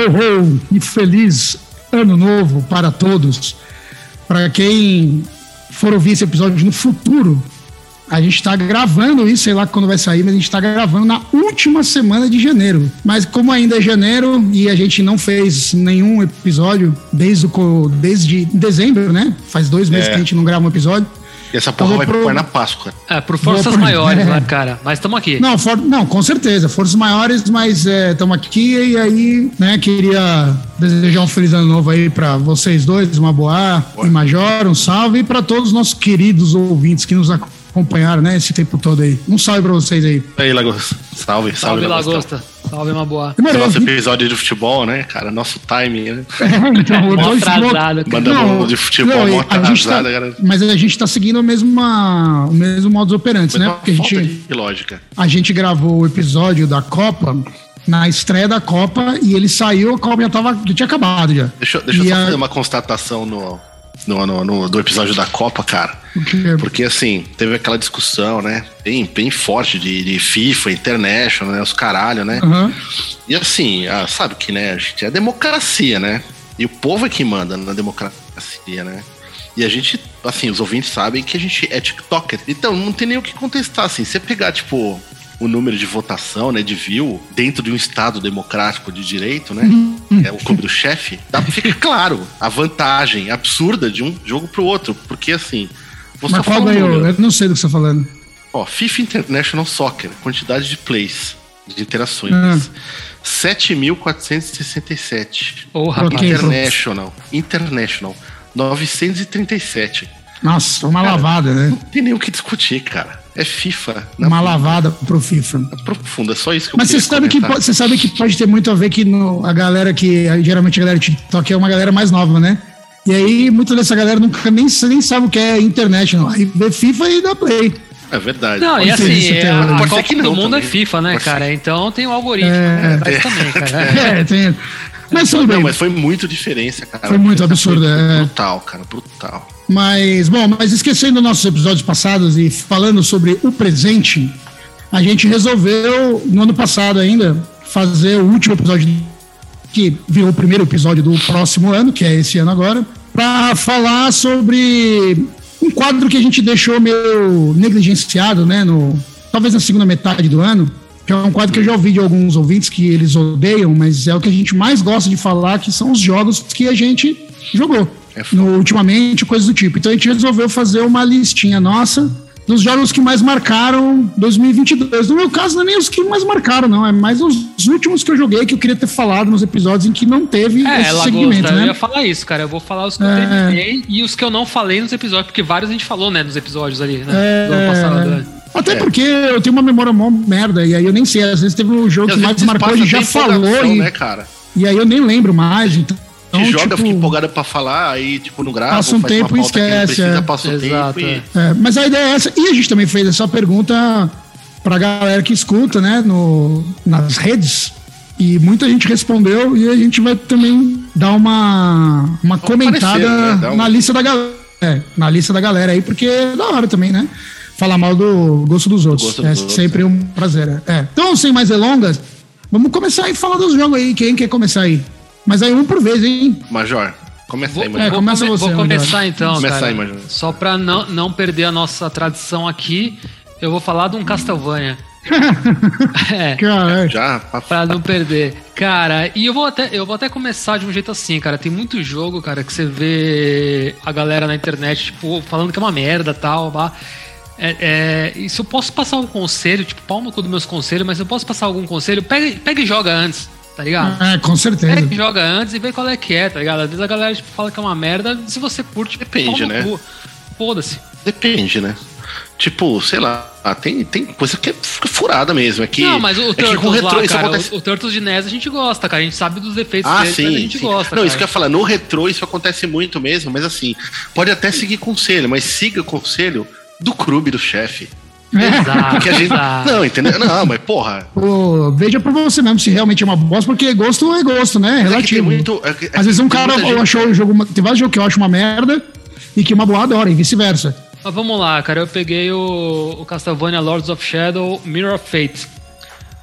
ho! E feliz ano novo para todos. Para quem for ouvir esse episódio no futuro, a gente está gravando isso, sei lá quando vai sair, mas a gente está gravando na última semana de janeiro. Mas como ainda é janeiro e a gente não fez nenhum episódio desde, o, desde dezembro, né? Faz dois meses É. que a gente não grava um episódio. E essa porra vai pro- pro... na Páscoa. É, por forças maiores, é. né, cara? Mas estamos aqui. Não, for- não, com certeza, forças maiores, mas estamos aqui e aí, né, queria desejar um feliz ano novo aí para vocês dois, uma boa e Major, um salve e para todos os nossos queridos ouvintes que nos acompanharam, né, esse tempo todo aí. Um salve para vocês aí. E aí, Lagosta. Salve, salve, Salve, Lagosta. Lagosta. Salve, Maboa. Esse Demorou, nosso episódio de futebol, né, cara? Nosso timing, né? então, o Mó dois- atrasado, cara. Mandando de futebol, mó a gente tá- atrasado, cara. Mas a gente tá seguindo a mesma, o mesmo modus operandi, né? Uma Porque a gente, de lógica. a gente gravou o episódio da Copa na estreia da Copa e ele saiu, a Copa já, tava, já tinha acabado já. Deixa, eu- deixa eu só a- fazer uma constatação no, no, no- no- do episódio da Copa, cara. Porque, assim, teve aquela discussão, né? Bem, bem forte de, de FIFA, International, né? Os caralho, né? Aham. E assim, ah, sabe que, né? A gente é democracia, né? E o povo é que manda na democracia, né? E a gente, assim, os ouvintes sabem que a gente é TikToker. Então, não tem nem o que contestar, assim. Você pegar, tipo, o número de votação, né, de view, dentro de um Estado democrático de direito, né? É o clube do chefe, dá, fica claro a vantagem absurda de um jogo pro outro. Porque, assim, só Mas qual um ganhou? Eu não sei do que você tá falando. Ó, FIFA International Soccer, quantidade de plays, de interações. Ah. 7.467. Ô, rapaz. International. International. 937. Nossa, uma Cara, lavada, né? Não tem nem o que discutir, cara. É FIFA. na Uma lavada pro FIFA. Profunda, é só isso que eu Mas você sabe, que, comentar. você sabe que pode ter muito a ver que no- a galera que. Geralmente a galera do TikTok é uma galera mais nova, né? E aí, muita dessa galera nunca nem, nem sabe o que é international. Aí vê FIFA e dá play. É verdade. Não, e Pode ser assim, é, a ser Copa que do não Mundo é também. FIFA, né, Pode ser. cara? Então tem o algoritmo. É. né? Mas também, cara. É, tem. Mas tudo bem. Não, mas foi muito diferença, cara. Foi muito A absurda, foi é. Brutal, cara, brutal. Mas, bom, mas esquecendo nossos episódios passados e falando sobre o presente, a gente resolveu, no ano passado ainda, fazer o último episódio, que virou o primeiro episódio do próximo ano, que é esse ano agora, para falar sobre um quadro que a gente deixou meio negligenciado, né, no, talvez na segunda metade do ano, que é um quadro que eu já ouvi de alguns ouvintes que eles odeiam, mas é o que a gente mais gosta de falar, que são os jogos que a gente jogou. No, ultimamente, coisas do tipo. Então a gente resolveu fazer uma listinha nossa dos jogos que mais marcaram 2022. No meu caso, não é nem os que mais marcaram, não. É mais os últimos que eu joguei que eu queria ter falado nos episódios em que não teve É, esse Lagosta, segmento, eu ia né? falar isso, cara. Eu vou falar os que eu É. terminei e os que eu não falei nos episódios, porque vários a gente falou, né, nos episódios ali, né? É, Do ano passado. né? Até É. porque eu tenho uma memória mó merda, e aí eu nem sei. Às vezes teve um jogo E às que mais marcou, gente já falou, e, né, cara? e aí eu nem lembro mais. Então, Que joga, tipo, fica empolgada pra falar, aí, tipo, não grava, Passa um tempo e esquece, Precisa, é. passa um Exato, tempo e... É, mas a ideia é essa. E a gente também fez essa pergunta pra galera que escuta, né, no, nas redes. E muita gente respondeu e a gente vai também dar uma, uma comentada parecer, né? Um- na lista da galera. É, na lista da galera aí, porque é da hora também, né? Falar mal do gosto dos outros. gosto é dos outros, sempre um prazer. é. É. Então, sem mais delongas, vamos começar aí a falar dos jogos aí. Quem quer começar aí? Mas aí um por vez, hein? Major, começa Vou, aí, É, Major. vou começa come- você, vou Major. começar então, Começa cara. aí, Major. Só pra não, não perder a nossa tradição aqui, eu vou falar de um Castlevania. é, Caralho. Já, pra- pra não perder. Cara, e eu vou até eu vou até começar de um jeito assim, cara. Tem muito jogo, cara, que você vê a galera na internet, tipo, falando que é uma merda tal, pá. É, é, e se eu posso passar um conselho, tipo, pau no cu dos meus conselhos, mas se eu posso passar algum conselho, pega, pega e joga antes, tá ligado? É, com certeza. E joga antes e vê qual é que é, tá ligado? Às vezes a galera tipo, fala que é uma merda, se você curte, Depende, pau no né? Foda-se. Depende, né? Tipo, sei lá, tem, tem coisa que é fica furada mesmo. É que, não, mas o é que Turtles com retrô lá, isso cara, acontece. o, o Turtles de NES a gente gosta, cara. A gente sabe dos defeitos Ah, dele, sim. mas a gente sim. gosta, não, cara. isso que eu ia falar, no retrô isso acontece muito mesmo, mas assim, pode até seguir conselho, mas siga conselho do clube do chefe. Exato, Porque a gente. exato. Não, entendeu? Não, mas porra. Pô, veja pra você mesmo se realmente é uma bosta, porque gosto é gosto, né? é que tem Relativo. muito. é que- é Às vezes que um cara gente- achou o jogo. Tem vários jogos que eu acho uma merda e que uma boa adora, e vice-versa. Mas vamos lá, cara. Eu peguei o, o Castlevania Lords of Shadow Mirror of Fate.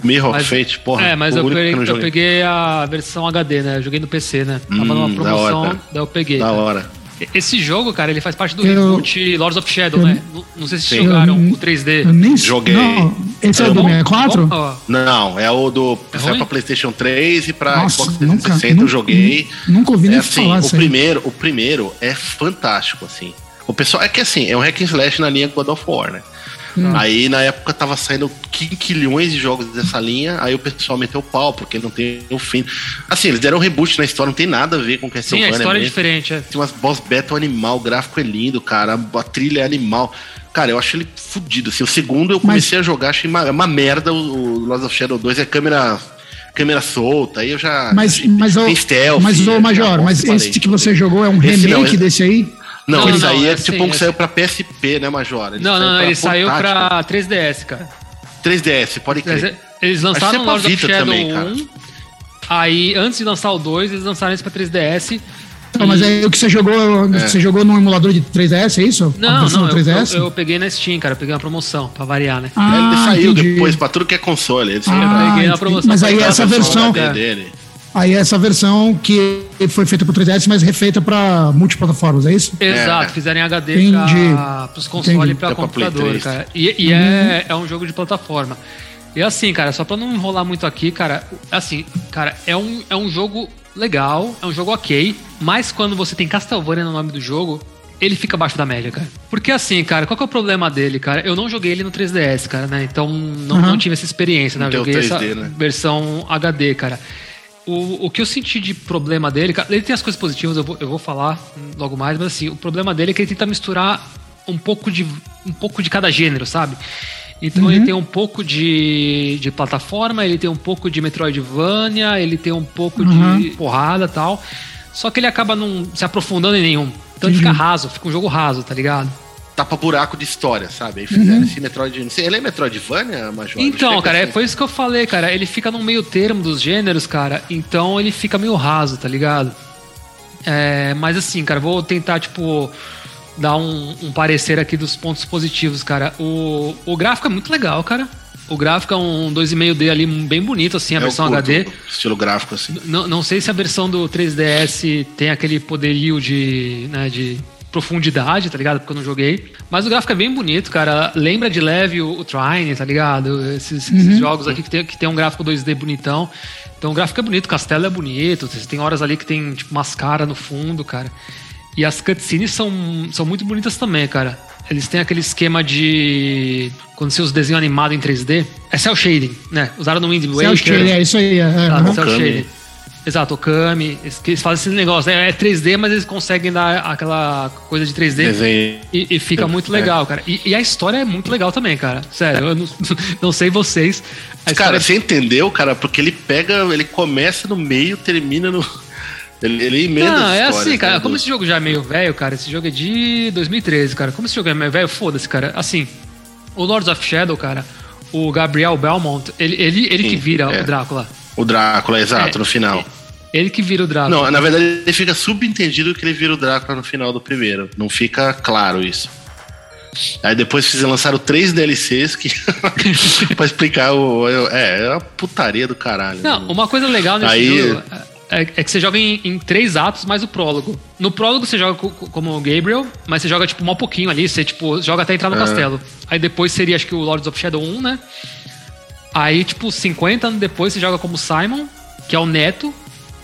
Mirror Mas- of Fate, porra. É, mas eu que peguei, eu peguei a versão HD, né? Eu joguei no PC, né? Tava Hum, numa da promoção, hora. daí eu peguei. Da cara. hora. Esse jogo, cara, ele faz parte do Eu- reboot Lords of Shadow, eu- né? Não, sei se vocês Sim. jogaram Eu- o 3D. Eu nem Joguei. Não, esse é o É do bom? 64? Bom, ó, Não, é o do. É saiu pra PlayStation 3 e pra Nossa, Xbox nunca, 360 eu nunca- joguei. Nunca ouvi É nem assim, falar o aí. primeiro, o primeiro é fantástico, assim. O pessoal é que assim, é um hack and slash na linha God of War, né? Hum. Aí na época tava saindo quinquilhões de jogos dessa linha, aí o pessoal meteu o pau, porque não tem o fim. Assim, eles deram um reboot na história, não tem nada a ver com Sim, a Castlevania história é diferente. É. Tem umas boss battle animal, o gráfico é lindo, cara, a trilha é animal. Cara, eu acho ele fudido. Assim, o segundo eu comecei a jogar, achei uma, uma merda. O, o Lords of Shadow 2 é câmera, câmera solta, aí eu já. Mas, mas, tem stealth, mas é, Major, mas esse que você jogou é um Esse não, remake esse- desse aí? Não, Não, esse não, aí é esse tipo sim, um que esse- saiu pra PSP, né, Major? Não, não, ele saiu pra 3DS, cara. 3DS, pode crer. Eles lançaram o é Lords of Shadow também, cara. 1. Aí, antes de lançar o 2, eles lançaram esse pra 3DS. Não, mas aí o que você jogou, você jogou no emulador de 3DS, é isso? Não, não, eu, 3DS? eu, eu peguei na Steam, cara. Eu peguei uma promoção, pra variar, né? Ah, ele saiu entendi. depois pra tudo que é console. Ele saiu Ah, pra- peguei na entendi. promoção Mas aí essa versão, versão dele. Aí essa versão que foi feita pro 3DS, mas refeita pra multiplataformas, é isso? Exato, É. fizeram em HD pra, pros consoles e Play computador, 3. cara. E, e é, é um jogo de plataforma. E assim, cara, só pra não enrolar muito aqui, cara, assim, cara, é um, é um jogo legal, é um jogo ok, mas quando você tem Castlevania no nome do jogo, ele fica abaixo da média, cara. Porque assim, cara, qual que é o problema dele, cara? Eu não joguei ele no 3DS, cara, né? Então não, Aham. não tive essa experiência, né? Não Eu joguei 3D, essa né? versão HD, cara. O, o que eu senti de problema dele, ele tem as coisas positivas, eu vou, eu vou falar logo mais, mas assim, o problema dele é que ele tenta misturar um pouco de, um pouco de cada gênero, sabe? Então ele tem um pouco de, de plataforma, ele tem um pouco de Metroidvania, ele tem um pouco Uhum. de porrada e tal. Só que ele acaba não se aprofundando em nenhum. Então ele fica raso, fica um jogo raso, tá ligado? Tapa buraco de história, sabe? Aí fizeram Uhum. esse Metroid. Não sei, ele é Metroidvania, Major? Então, cara, é, foi isso que eu falei, cara. Ele fica no meio termo dos gêneros, cara. Então ele fica meio raso, tá ligado? É, mas assim, cara, vou tentar, tipo, dar um, um parecer aqui dos pontos positivos, cara. O, o gráfico é muito legal, cara. O gráfico é um 2,5D ali bem bonito, assim, a Eu versão HD. Estilo gráfico, assim. Não, não sei se a versão do 3DS tem aquele poderio de, né, de profundidade, tá ligado? Porque eu não joguei. Mas o gráfico é bem bonito, cara. Lembra de leve o, o Trine, tá ligado? Esses, esses jogos aqui que tem, que tem um gráfico 2D bonitão. Então o gráfico é bonito, o castelo é bonito. Tem horas ali que tem, tipo, umas caras no fundo, cara. E as cutscenes são, são muito bonitas também, cara. Eles têm aquele esquema de. Quando você usa desenho animado em 3D. É cel shading, né? Usaram no Wind Waker. Cell Shading, é isso aí. É, é, Tá, cel shading. Exato, o Kami. Eles, que eles fazem esse negócio. né? É 3D, mas eles conseguem dar aquela coisa de 3D. Desenho. E, e fica muito É. legal, cara. E, e a história é muito legal também, cara. Sério, eu não, não sei vocês. Cara, história- você entendeu, cara? Porque ele pega, ele começa no meio, termina no. Ele, ele emenda Não, as é assim, cara. né, Como esse jogo já é meio velho, cara. Esse jogo é de 2013, cara. Como esse jogo é meio velho, foda-se, cara. Assim, o Lords of Shadow, cara. O Gabriel Belmont, ele, ele, ele que Sim, vira é. o Drácula. O Drácula, exato, É, no final. Ele que vira o Drácula. Não, na verdade, ele fica subentendido que ele vira o Drácula no final do primeiro. Não fica claro isso. Aí depois fizeram lançaram três DLCs que pra explicar o. É, é uma putaria do caralho. Não, uma coisa legal nesse Aí- jogo é, é que você joga em, em três atos mais o prólogo. No prólogo você joga co- co- como o Gabriel, mas você joga tipo mal pouquinho ali, você tipo joga até entrar no Ah. castelo. Aí depois seria acho que o Lords of Shadow 1, né? Aí tipo 50 anos depois você joga como Simon, que é o neto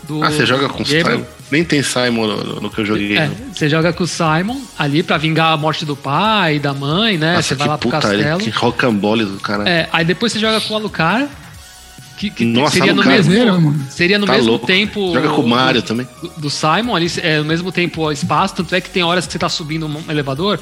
do Ah, você joga com Gabriel. Simon? Nem tem Simon no, no- no que eu joguei. É, você joga com o Simon ali pra vingar a morte do pai e da mãe, né? Nossa, você vai lá pro castelo. que rocambole do cara. É, aí depois você joga com o Alucard, que, que Nossa, seria no Alucard. mesmo seria no Tá mesmo louco. tempo Joga com o Mario do, também. do, do Simon ali é no mesmo tempo o espaço tanto é que tem horas que você tá subindo um elevador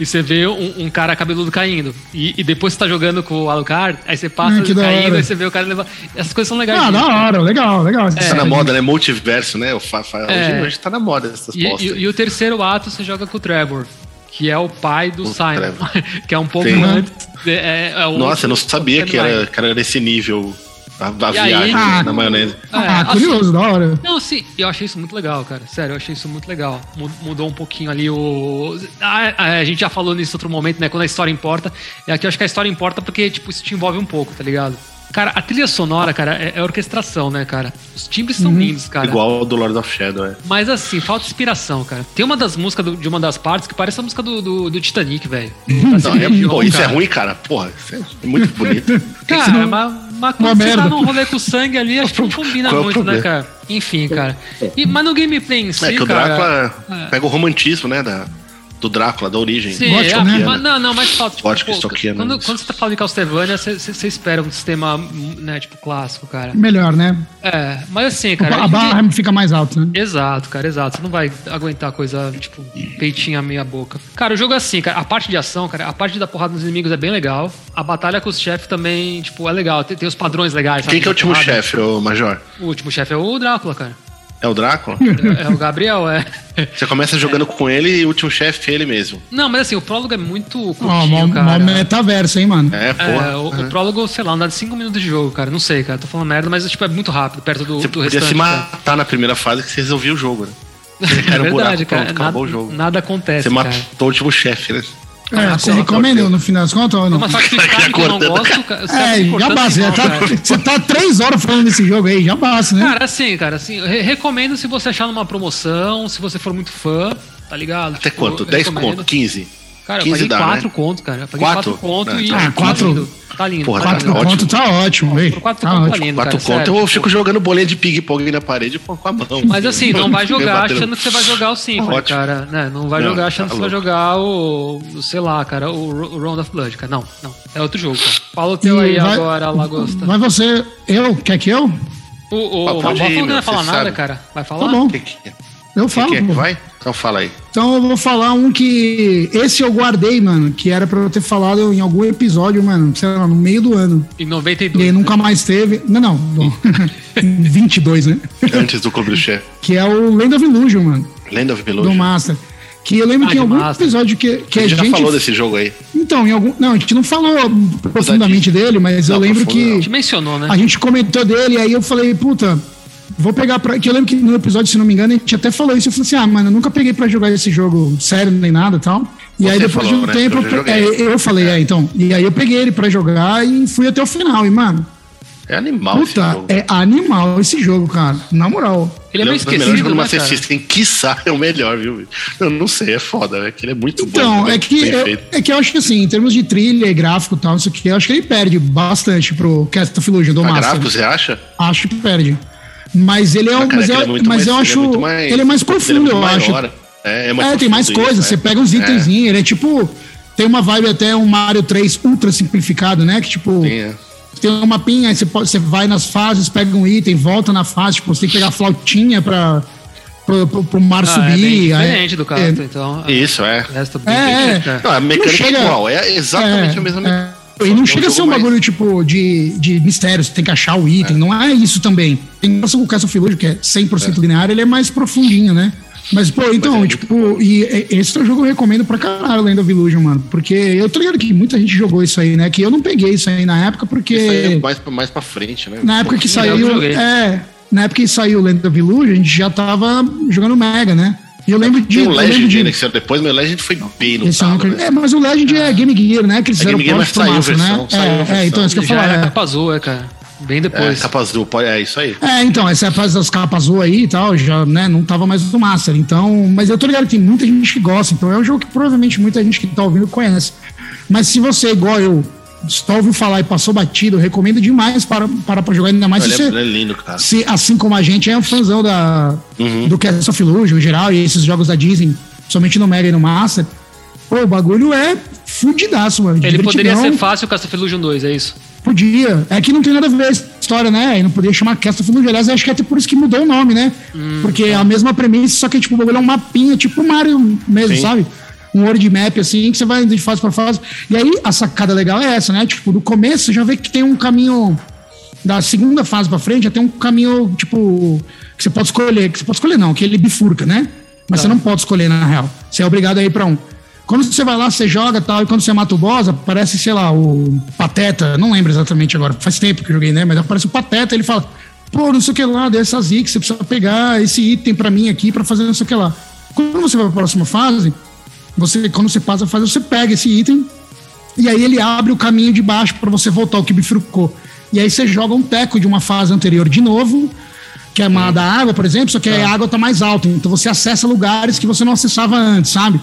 e você vê um, um cara cabeludo caindo e, e depois você tá jogando com o Alucard aí você passa ele da caindo aí você vê o cara levando essas coisas são legais Ah, da hora, legal, legal. Tá na moda, né? Multiverso, né? O fa fa É. hoje, hoje tá na moda essas e, postas. e- e o terceiro ato você joga com o Trevor que é o pai do O Simon Trevor. que é um pouco Sim. antes de- é, é o Nossa, eu não sabia que era, que era nesse nível a, a aí- viagem Ah, na maionese. Ah, É, assim, curioso, da hora. Não, sim, eu achei isso muito legal, cara. Sério, eu achei isso muito legal. Mu- Mudou um pouquinho ali o. Ah, a gente já falou nisso em outro momento, né? Quando a história importa. E aqui eu acho que a história importa porque, tipo, isso te envolve um pouco, tá ligado? Cara, a trilha sonora, cara, é, é orquestração, né, cara? Os timbres são Uhum. lindos, cara. Igual o do Lord of Shadow, é. Mas assim, falta inspiração, cara. Tem uma das músicas do- de uma das partes que parece a música do, do, do Titanic, velho. Não, é, pô, isso é cara. ruim, cara. Porra, isso é muito bonito. Cara, não- mas, mas Uma quando você tá merda. num rolê com sangue ali, acho que não combina Qual é muito, né, cara? Enfim, cara. E, mas no gameplay em si, É que o cara... Drácula pega o romantismo, né? Da, do Drácula, da origem. Sim, Gótico, é, né? mas, não, não, mas falta. Tipo, Gótico, pô, quando, quando você tá falando de Castlevania, você- espera um sistema, né, tipo, clássico, cara. Melhor, né? É, mas assim, cara. a gente- barra fica mais alta, né? Exato, cara, exato. Você não vai aguentar coisa, tipo, peitinho a meia boca. Cara, o jogo é assim, cara. A parte de ação, cara, a parte de dar porrada nos inimigos é bem legal. A batalha com os chefes também, tipo, é legal. Tem, tem os padrões legais, sabe? Quem que é o último chefe, ô Major? O último chefe é o Drácula, cara. É o Drácula? É, é o Gabriel, é. Você começa jogando com ele e o último chefe é ele mesmo. Não, mas assim, o prólogo é muito curtinho, mó, cara. mó metaverso, hein, mano? É, É, porra. o, o prólogo, sei lá, anda de 5 minutos de jogo, cara. Não sei, cara. Tô falando merda, mas tipo, é muito rápido, perto do, Você do podia restante. se cara. matar na primeira fase que você resolvia o jogo, né? É Era um buraco, verdade, cara. pronto, acabou nada, o jogo. nada acontece, Você cara. matou o último chefe, né? É, Ah, você recomendou no final das contas ou não? Mas só que vocês sabem que eu não gosto, cara. É, já basta. Já tá, cara. você tá três horas falando desse jogo aí, já basta, né? Cara, assim, cara, assim, re- recomendo se você achar numa promoção, se você for muito fã, tá ligado? Até Tipo, quanto? eu 10 recomendo. conto? 15? Cara, eu 15 paguei dá, 4 né? conto, cara. Eu paguei Quatro? 4 conto Ah, e. tá. Ah, quatro- Tá lindo. Tá. Porra, tá tá Quatro ótimo. conto tá ótimo, velho. Por quatro Tá conto tá ótimo. lindo, Quatro cara. conto, sério. eu fico jogando bolinha de ping-pong na parede com com a mão. Mas assim, não vai jogar Batendo- achando que você vai jogar o Symphony, Ótimo. cara. Né? Não vai Não, jogar achando tá que você vai jogar o, o, sei lá, cara, o, Ro- o Round of Blood, cara. Não, não. É outro jogo, cara. Fala o teu E aí vai- agora, Lagosta. Vai você. Eu? Quer que eu? O, o, o que não vai falar nada, sabe. cara. Vai falar? Tá bom. Quem que, quem Eu falo. que é que pô. vai? Então fala aí. Então eu vou falar um que. Esse eu guardei, mano. Que era pra eu ter falado em algum episódio, mano. Sei lá, no meio do ano. Em E 92. aí nunca mais teve. Não, não. bom. Em 22, né? Antes do Clube do Chefe. Que é o Land of Illusion, mano. Land of Do Illusion. Master. Que eu lembro Ah, que em algum Master. episódio que, que A a gente já gente. falou desse jogo aí. Então, em algum. Não, a gente não falou profundamente dele, mas eu Não, lembro profundo que. A gente mencionou, né? A gente comentou dele, aí eu falei, puta, vou pegar pra. Que eu lembro que no episódio, se não me engano, a gente até falou isso. Eu falei assim, ah, mano, eu nunca peguei pra jogar esse jogo sério nem nada e tal. E Você aí depois falou, de um né? tempo. Eu é, eu falei, é, então. E aí eu peguei ele pra jogar e fui até o final. E, mano, É animal esse puta, jogo. é animal esse jogo, cara. Na moral. Ele é meio um dos melhores esquecido, jogos né, Master? System, quiçá, é o melhor, viu? Eu não sei, é foda, né? Que ele é muito bom. Então, né? é que, eu, é que eu acho que assim, em termos de trilha e gráfico e tal, isso aqui, eu acho que ele perde bastante pro Cast of Illusion do A Master. gráfico, você acha? Acho que perde. Mas ele é um. Ah, cara, mas é é mas mais- eu ele é acho. muito mais- ele é mais ele é profundo, muito eu acho. É, é mais É, tem mais coisas. isso, Você é. pega uns É. itenzinhos, ele é tipo. Tem uma vibe até um Mario 3 ultra simplificado, né? Que tipo. Sim, é. Tem um mapinha, aí você, pode, você vai nas fases, pega um item, volta na fase, tipo, você tem que pegar a flautinha pra, pro, pro, pro mar Ah, é subir. aí- diferente do é, então. Isso, é. O resto bem É, é. cara. Não, a mecânica Não chega- é igual, é exatamente é, a mesma é. mecânica. E não É chega a ser um mais- bagulho, tipo, de, de mistério, você tem que achar o item. Não é isso também. Tem relação com o Castle of Illusion, que é 100% linear, ele é mais profundinho, né? Mas, pô, então, Mas é tipo, e e- esse jogo eu recomendo pra caralho, Land of Illusion, mano. Porque eu tô ligado que muita gente jogou isso aí, né? Que eu não peguei isso aí na época, porque. Isso aí é mais, pra- mais pra frente, né? Na época que saiu. É. Na época que saiu Land of Illusion, a gente já tava jogando Mega, né? E eu lembro de. Tem lembro Legend, de- né? Que saiu depois, mas o Legend foi bem no esse talo, nunca- né? É, mas o Legend é Game Gear, né? Que eles É fizeram Game Gear, mas saiu a Master, versão, né? saiu É, é, versão. então isso que eu Já falar. é. capa azul, é, cara. Bem É, depois. capa azul, pode- é isso aí. É, então, essa fase das capas azul aí e tal, já, né, não tava mais no Master. Então, mas eu tô ligado que tem muita gente que gosta, então é um jogo que provavelmente muita gente que tá ouvindo conhece. Mas se você, igual eu, só ouviu falar e passou batido, eu recomendo demais para, para pra jogar, ainda mais Ele se é, você, é lindo, cara. se, assim como a gente, é um fãzão da, Uhum. do Cast of Illusion em geral, e esses jogos da Disney, somente no Mega e no Master. Pô, o bagulho é fudidaço, mano. Ele poderia ser fácil o Castle of Illusion 2, é isso? Podia. É que não tem nada a ver a história, né? E não podia chamar Cast of Illusion. Aliás, acho que é até por isso que mudou o nome, né? Porque é a mesma premissa, só que tipo, o bagulho é um mapinha, tipo Mario mesmo, Sim. sabe? Um world map, assim, que você vai de fase pra fase. E aí, a sacada legal é essa, né? Tipo, do começo, você já vê que tem um caminho... Da segunda fase pra frente, já tem um caminho, tipo... Que você pode escolher. Que você pode escolher, não. Que ele bifurca, né? Mas você não pode escolher, na real. Você é obrigado a ir pra um. Quando você vai lá, você joga tal, e quando você mata o boss, aparece, sei lá, o Pateta, não lembro exatamente agora, faz tempo que eu joguei, né? Mas aparece o Pateta, ele fala, pô, não sei o que lá, aí que você precisa pegar esse item pra mim aqui pra fazer não sei o que lá. Quando você vai pra próxima fase, você, quando você passa a fase, você pega esse item e aí ele abre o caminho de baixo pra você voltar o que bifurcou. E aí você joga um teco de uma fase anterior de novo, que é uma da água, por exemplo, só que a água tá mais alta. Então você acessa lugares que você não acessava antes, sabe?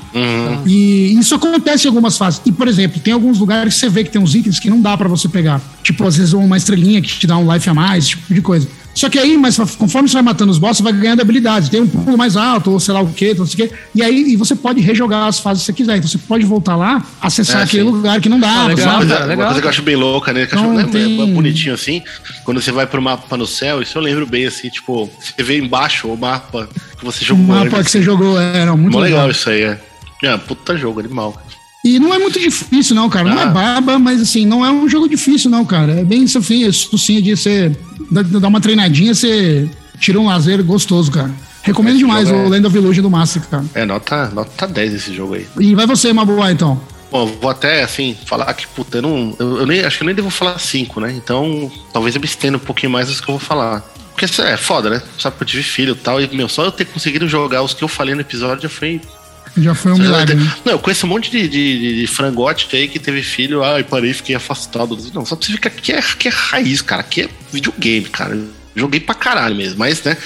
E isso acontece em algumas fases. E, por exemplo, tem alguns lugares que você vê que tem uns itens que não dá pra você pegar. Tipo, às vezes uma estrelinha que te dá um life a mais, esse tipo de coisa. Só que aí, mas conforme você vai matando os bosses, você vai ganhando habilidades. Tem um pulo mais alto, ou sei lá o quê, não sei o quê. E aí e você pode rejogar as fases se você quiser. Então você pode voltar lá, acessar É, aquele sim. lugar que não dá. Ah, legal, sabe? Mas, cara, é, legal. Uma coisa que eu acho bem louca, né? Que eu acho né, tem- é bonitinho assim. Quando você vai pro mapa no céu, isso eu lembro bem assim, tipo, você vê embaixo o mapa que você O jogou. mapa antes. que você jogou era muito Mó legal. legal isso aí, é. É, puta jogo, animal. E não é muito difícil, não, cara. Não Ah. é baba, mas assim, não é um jogo difícil, não, cara. É bem sucinho, sucinho de você dar dar uma treinadinha, você tira um lazer gostoso, cara. Recomendo Esse demais jogo é- o Land of Illusion do Master, cara. É, nota, nota 10 esse jogo aí. E vai você, Mabuá, então. Bom, vou até, assim, falar que, puta, eu não. Eu, eu nem, acho que eu nem devo falar 5, né? Então, talvez eu me estenda um pouquinho mais dos que eu vou falar. Porque é foda, né? Sabe que eu tive filho e tal, e, meu, só eu ter conseguido jogar os que eu falei no episódio já foi Já foi um milagre. né? Não, eu conheço um monte de, de, de- frangote aí que teve filho, ai, parei, fiquei afastado. Não, só pra você ver que aqui é, aqui é raiz, cara. Aqui é videogame, cara. Joguei pra caralho mesmo, mas, né,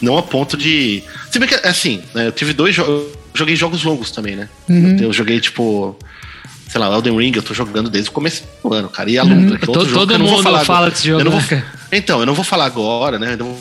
não a ponto de. Se bem que, assim, né, eu tive dois jogos. Joguei jogos longos também, né? Uhum. Eu, eu joguei, tipo. Sei lá, Elden Ring, eu tô jogando desde o começo do ano, cara. E a Lundra, que é Todo- jogo todo mundo falar fala desse jogo, Eu né, vou-? Então, eu não vou falar agora, né? Eu não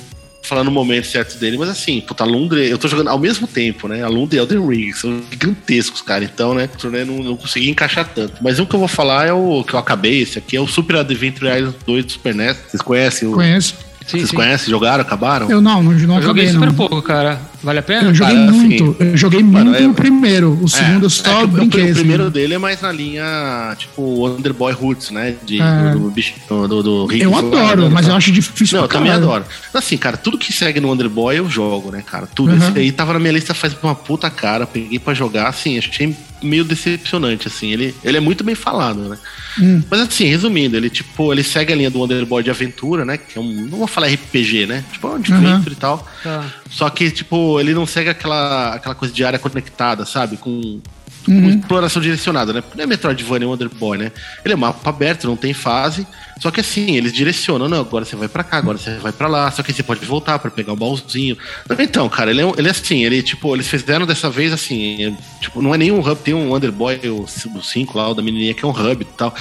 falar no momento certo dele, mas assim, puta, a Lundra, eu tô jogando ao mesmo tempo, né? A Lundra e Elden Ring são gigantescos, cara. Então, né, eu né, não, não consegui encaixar tanto. Mas um que eu vou falar é o que eu acabei, esse aqui é o Super Adventure Island 2 do Super NES. Vocês conhecem? o- Conheço. Sim, Vocês sim. conhecem? Jogaram? Acabaram? Eu não, não, não Eu joguei acabei, super não. pouco, cara. Vale a pena? Eu joguei Cara, assim, muito. eu joguei mano, muito é- o primeiro. O segundo eu é só o- brinquei. O, assim. primeiro dele é mais na linha, tipo, Underboy Roots, né? De, É. do, do, bicho- do, do, Rick Eu adoro, né, mas tal. eu acho difícil Não, eu também adoro. Assim, cara, tudo que segue no Underboy eu jogo, né, cara? Tudo. Uhum. Esse aí tava na minha lista faz uma puta cara, peguei pra jogar, assim, achei meio decepcionante, assim. Ele, ele é muito bem falado, né? Hum. Mas assim, resumindo, ele, tipo, ele segue a linha do Underboy de aventura, né? Que é um. Não vou falar RPG, né? Tipo, é um adventure e tal. Tá. Só que, tipo, ele não segue aquela, aquela coisa de área conectada, sabe? Com, com Uhum. exploração direcionada, né? Não é Metroidvania Wonder Boy, né? Ele é um mapa aberto, não tem fase. Só que assim, eles direcionam, não, agora você vai pra cá, agora você vai pra lá. Só que você pode voltar pra pegar o baúzinho. Então, cara, ele é, um- ele é assim, ele, tipo, eles fizeram dessa vez assim, é, tipo, não é nenhum hub, tem um Wonder Boy, o 5 lá, o da menininha, que é um hub e tal.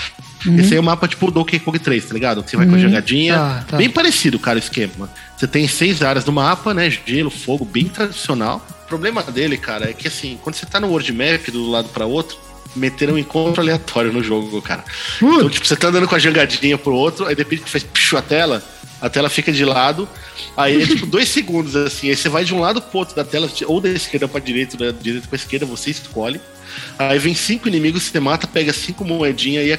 Esse aí é o mapa tipo Donkey Kong 3, tá ligado? Que Você vai com a jogadinha. Tá, tá. Bem parecido, cara, o esquema. Você tem seis áreas no mapa, né? Gelo, fogo, bem tradicional. O problema dele, cara, é que assim, quando você tá no World Map do lado pra outro, meteram um encontro aleatório no jogo, cara. Então, tipo, você tá andando com a jangadinha pro outro, aí de repente que faz pichu a tela, a tela fica de lado, aí é tipo dois segundos, assim, aí você vai de um lado pro outro da tela, ou da esquerda pra direita, da direita pra esquerda, você escolhe. Aí vem cinco inimigos, você mata, pega cinco moedinhas e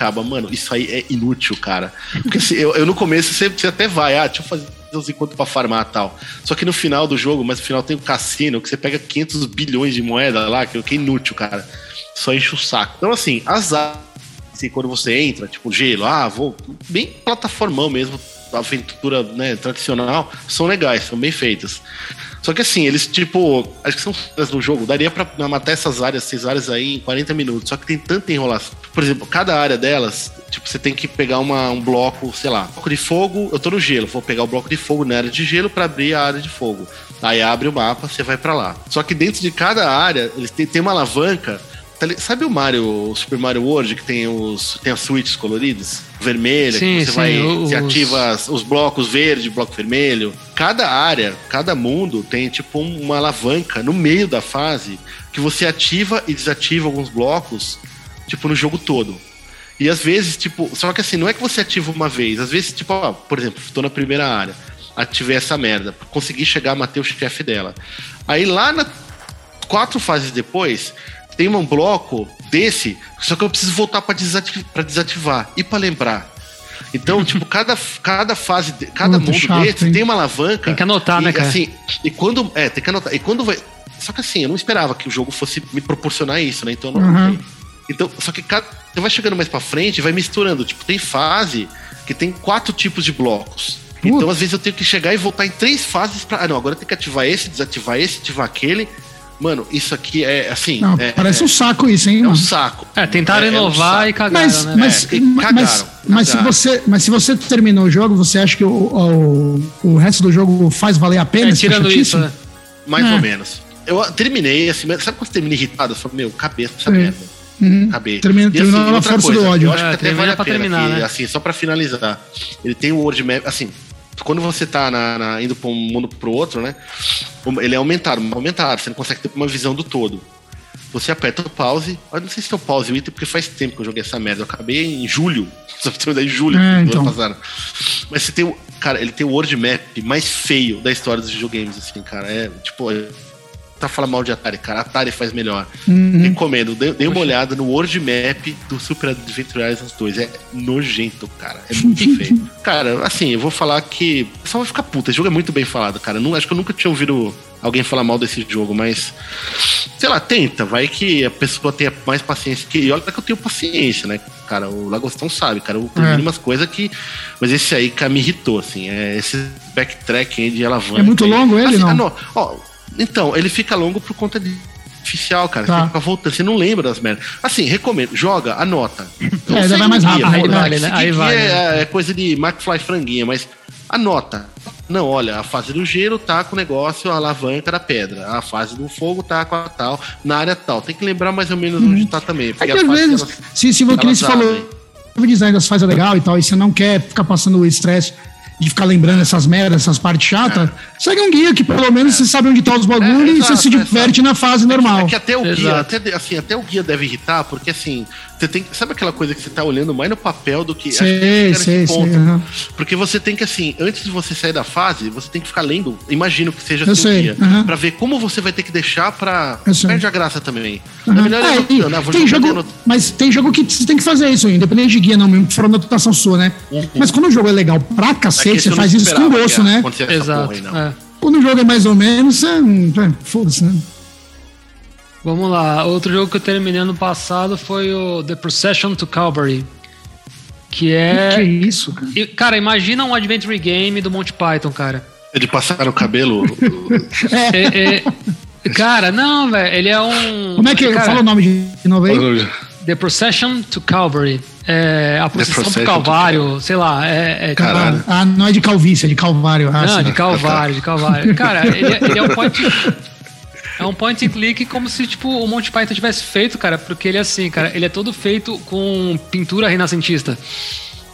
acaba. Mano, isso aí é inútil, cara. Porque assim, eu, eu no começo você, você até vai, ah, deixa eu fazer uns encontros pra farmar tal. Só que no final do jogo, mas no final tem o cassino, que você pega 500 bilhões de moeda lá, que é inútil, cara. Só enche o saco. Então, assim, as assim, quando você entra, tipo, gelo, ah, vou. Bem plataformão mesmo, aventura né, tradicional, são legais, são bem feitas. Só que assim, eles, tipo, acho que são áreas no jogo, daria pra matar essas áreas, seis áreas aí em 40 minutos. Só que tem tanta enrolação. Por exemplo, cada área delas, tipo, você tem que pegar uma, um bloco, sei lá, bloco de fogo, eu tô no gelo, vou pegar o bloco de fogo na área de gelo pra abrir a área de fogo. Aí abre o mapa, você vai pra lá. Só que dentro de cada área, eles têm, tem uma alavanca Tá Sabe o Mario, o Super Mario World, que tem os tem as suítes coloridas? Vermelha, Sim, que você sim, vai. os- Você ativa os blocos verde, bloco vermelho. Cada área, cada mundo tem tipo um- uma alavanca no meio da fase que você ativa e desativa alguns blocos, tipo, no jogo todo. E às vezes, tipo, só que assim, não é que você ativa uma vez, às vezes, tipo, ó, por exemplo, tô na primeira área, ativei essa merda, consegui chegar a matar o chefe dela. Aí lá na quatro fases depois, tem um bloco desse, só que eu preciso voltar para desativar, pra desativar e para lembrar. Então, tipo, cada, cada fase, cada Puta, mundo chato, desse hein? tem uma alavanca. Tem que anotar, e, né, cara? Assim, e quando. É, tem que anotar. E quando vai. Só que assim, eu não esperava que o jogo fosse me proporcionar isso, né? Então eu não Uhum. Então, só que cada, você vai chegando mais pra frente e vai misturando. Tipo, tem fase que tem quatro tipos de blocos. Então, Putz. às vezes, eu tenho que chegar e voltar em três fases pra. Ah, não, agora eu tenho que ativar esse, desativar esse, ativar aquele. Mano, isso aqui é assim. Não, é, parece é, um saco isso, hein? é um saco. É, tentaram É- é um inovar saco. e cagaram, Mas, né? mas, É, mas, cagaram, mas se cagaram. você, mas se você terminou o jogo, você acha que o, o, o resto do jogo faz valer a pena? É, tirando isso, né? Mais É. ou menos. Eu terminei, assim, mas sabe quando você termina irritado? Eu falei, meu, cabeça essa merda. Uhum. Acabei. Termina- E, assim, terminou na força do ódio. Eu acho É, que até vale a pra pena, terminar, que, né? assim, só pra finalizar. Ele tem o word map, assim, quando você tá na, na- indo pra um mundo pro outro, né? o- Ele é aumentado, aumentado, você não consegue ter uma visão do todo. Você aperta o pause, eu não sei se é o pause o item, porque faz tempo que eu joguei essa merda. Eu acabei em julho, só pra ter em julho É, do então. ano passado. Mas você tem o. Cara, ele tem o word map mais feio da história dos videogames, assim, cara. É, tipo, é- tá falando mal de Atari, cara. Atari faz melhor. Uhum. Recomendo, dê, dê uma olhada no World Map do Super Adventure Islands 2. É nojento, cara. É muito feio. Cara, assim, eu vou falar que. Pessoal vai ficar puta. Esse jogo é muito bem falado, cara. Não, acho que eu nunca tinha ouvido alguém falar mal desse jogo, mas. Sei lá, tenta. Vai que a pessoa tenha mais paciência que. E olha que eu tenho paciência, né? Cara, o Lagostão sabe, cara. Eu termino É. umas coisas que. Mas esse aí, cara, me irritou, assim. É esse backtracking aí de alavanca. É muito longo ele, Assim, não? ah, não. Ó, então, ele fica longo por conta de oficial, cara. Tá. Você fica voltando, você não lembra das merdas. Assim, recomendo, joga, anota. Não É, vai mais o rápido, pô, aí vale, né? Aí vale, É, é coisa de McFly franguinha, mas anota. Não, olha, a fase do gelo tá com o negócio, a alavanca da pedra. A fase do fogo tá com a tal, na área tal. Tem que lembrar mais ou menos onde tá também. É Porque que as às vezes, elas- se, se você que falou, o design das fases é legal e tal, e você não quer ficar passando o estresse de ficar lembrando essas merdas, essas partes chatas, segue um guia que pelo menos você sabe onde tá os bagulhos É, e você se é, diverte na fase normal. É que até o guia, até, assim, até o guia deve irritar, porque assim, você tem. Sabe aquela coisa que você tá olhando mais no papel do que. acho que Sei, chega nesse sei, ponto. aham. Porque você tem que, assim, antes de você sair da fase, você tem que ficar lendo, imagino que seja sei, guia, aham. pra ver como você vai ter que deixar pra. Perde a graça também. É Aham. melhor É, e vou tem jogar jogo, anotando. mas tem jogo que você tem que fazer isso, independente de guia, não, mesmo que for anotação sua, né? Mas quando o jogo é legal pra É cacete, esse você não faz isso com gosto, né? Exato. porra aí, não. é. Quando o jogo é mais ou menos, você. é, Foda-se, né? Vamos lá. Outro jogo que eu terminei ano passado foi o The Procession to Calvary. Que é. Que isso, cara? Cara, imagina um adventure game do Monty Python, cara. É de passar o cabelo. É, é- cara, não, velho. Ele é um. Como é que. cara, Fala o nome de novo aí. The Procession to Calvary. É, a procissão do Procession to Calvário, sei lá. É, é, Caralho. Ah, não é de calvície, é de calvário. Ah, Não, de Calvário, de Calvário. Cara, ele, é- ele é um point. É um point and click como se, tipo, o Monty Python tivesse feito, cara, porque ele é assim, cara, ele é todo feito com pintura renascentista.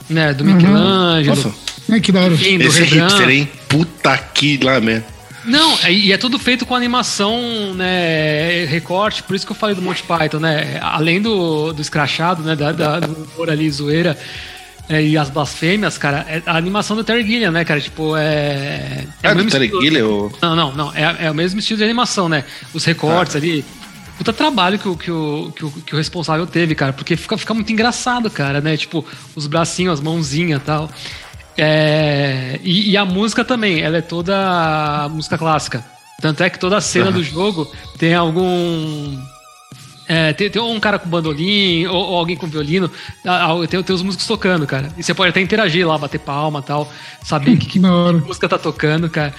Né, do Michelangelo. Nossa. É que da hora. enfim, do Esse Rembrandt. hipster, hein? Puta que lá, man. Não, é- e é tudo feito com animação, né, recorte, por isso que eu falei do Monty Python, né, além do, do escrachado, né, da, da, do humor ali, zoeira, é, e as blasfêmias, cara, é a animação do Terry Gilliam, né, cara, tipo, é... É, o do mesmo Terry estilo- Gilliam, o- Não, não, não, é, é o mesmo estilo de animação, né, os recortes ali, puta trabalho que o, que, o, que, o, que o responsável teve, cara, porque fica, fica muito engraçado, cara, né, tipo, os bracinhos, as mãozinhas e tal... É, e, e a música também, ela é toda música clássica. Tanto é que toda a cena do jogo tem algum. É, tem, tem um cara com bandolim ou, ou alguém com violino, tem, tem os músicos tocando, cara. E você pode até interagir lá, bater palma e tal, saber que, Que hora. música tá tocando, cara.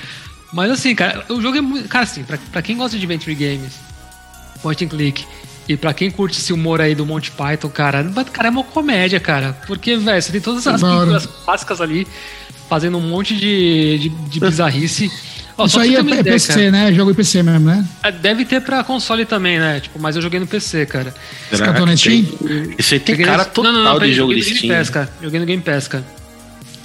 Mas assim, cara, o jogo é muito. Cara, assim, pra, pra quem gosta de Adventure Games, point and click, e pra quem curte esse humor aí do Monty Python, cara, cara, é uma comédia, cara. Porque, velho, você tem todas as pinturas clássicas ali, fazendo um monte de, de, de bizarrice. Ó, Isso aí é, é ideia, PC, cara. né? Jogo em PC mesmo, né? É, Deve ter pra console também, né? Tipo, mas eu joguei no PC, cara. Esse Será na Steam? tem- Isso aí tem Joguei cara no- total não, não, não, de jogo joguei de no Steam. Game Pass, cara. Joguei no Game Pass, cara.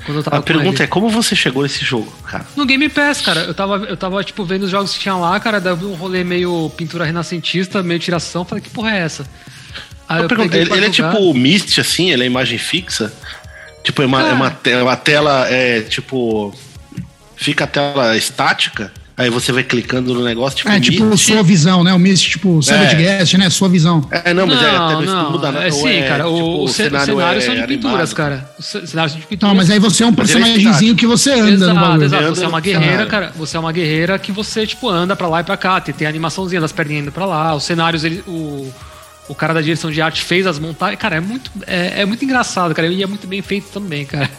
Quando eu tava A pergunta ele. é como você chegou nesse jogo, cara? No Game Pass, cara, eu tava, eu tava tipo, vendo os jogos que tinha lá, cara, daí eu vi um rolê meio pintura renascentista, meio tiração, falei, que porra é essa? Aí Eu pergunto, ele, ele é tipo o Mist, assim, ele é imagem fixa? Tipo, é uma, é uma, te- uma tela, é tipo. Fica a tela estática, aí você vai clicando no negócio, tipo. É, tipo, Myst. sua visão, né? O Mist, tipo, Savage É. Guest, né? Sua visão. É, não, mas é, até não, no não, muda nada. é ou sim, cara, o, tipo, o ce- os cenários é são de pinturas, animado. cara. Os ce- cenários são de pinturas. Não, mas aí você é um é personagemzinho que você anda no Exato, bagulho. exato. Você é uma no guerreira, cenário. cara. Você é uma guerreira que você, tipo, anda pra lá e pra cá. Tem, tem a animaçãozinha das perninhas indo pra lá. Os cenários, ele, o, o cara da direção de arte fez as montagens. Cara, é muito, é, é muito engraçado, cara. E é muito bem feito também, cara.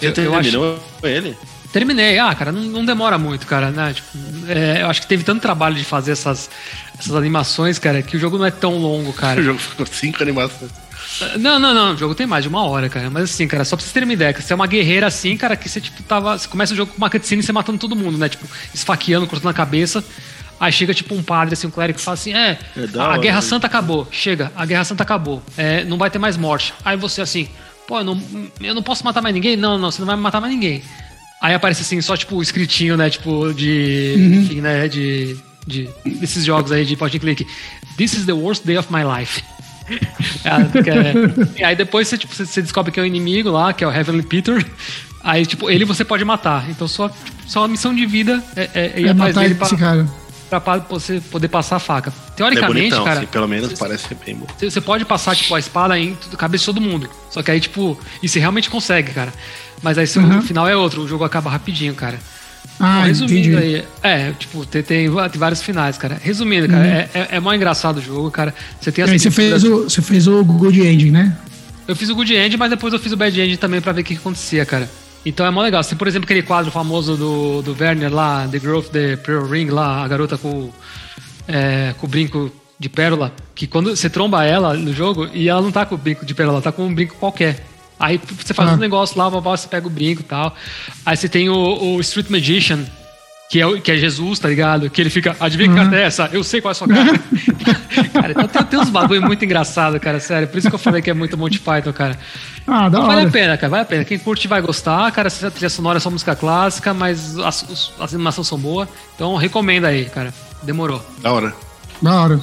Você Eu, eu acho, terminou ele? Terminei. Ah, cara, não, não demora muito, cara, né? Tipo, é, eu acho que teve tanto trabalho de fazer essas, essas animações, cara, que o jogo não é tão longo, cara. O jogo ficou cinco animações. Não, não, não. O jogo tem mais de uma hora, cara. Mas assim, cara, só pra vocês terem uma ideia, você é uma guerreira assim, cara, que você, tipo, tava. Você começa o jogo com uma cutscene e você matando todo mundo, né? Tipo, esfaqueando, cortando a cabeça. Aí chega, tipo, um padre, assim, um clérigo que fala assim: é, É a hora, Guerra né? Santa acabou. Chega, a Guerra Santa acabou. É, não vai ter mais morte. Aí você, assim, pô, eu não, eu não posso matar mais ninguém? Não, não, você não vai matar mais ninguém. Aí aparece, assim, só, tipo, escritinho, né? Tipo, de. Enfim, né? De. de desses jogos aí de point and click. This is the worst day of my life. Ah, é- E aí depois você, tipo, você- descobre que é o inimigo lá, que é o Heavenly Peter. Aí, tipo, ele você pode matar. Então sua, tipo, sua missão de vida é, é, é É matar dele esse pra, cara. Pra, pra você poder passar a faca. Ele é Teoricamente, bonitão, cara, assim, pelo menos você- parece ser bem bom. você você pode passar, tipo, a espada em cabeça de todo mundo. Só que aí, tipo, e você realmente consegue, cara. Mas aí Uhum. final é outro, o jogo acaba rapidinho, cara. Ah, Bom, resumindo entendi. aí, é, tipo, tem, tem, tem vários finais, cara. Resumindo, cara, é, é, é mó engraçado o jogo, cara. Você tem as Uhum. Aí você pinturas- fez, o, você fez o Good Ending, né? Eu fiz o Good End, mas depois eu fiz o Bad End também pra ver o que, que acontecia, cara. Então é mó legal. Se, por exemplo, aquele quadro famoso do, do Werner lá, The Growth, The Pearl Ring, lá, a garota com, é, com o brinco de pérola, que quando você tromba ela no jogo, e ela não tá com o brinco de pérola, ela tá com um brinco qualquer. Aí você faz Ah. um negócio lá, você pega o brinco e tal. Aí você tem o, o Street Magician, que é, o- que é Jesus, tá ligado? Que ele fica, adivinha que carta é essa? Eu sei qual é a sua carta. cara, então tem, tem uns bagulho muito engraçado, cara, sério. Por isso que eu falei que é muito Monty Python, cara. Ah, da vale hora. a pena, cara, vale a pena. Quem curte vai gostar, cara. Se a trilha sonora é só música clássica, mas as, as animações são boas. Então recomenda aí, cara. Demorou. Da hora. Da hora.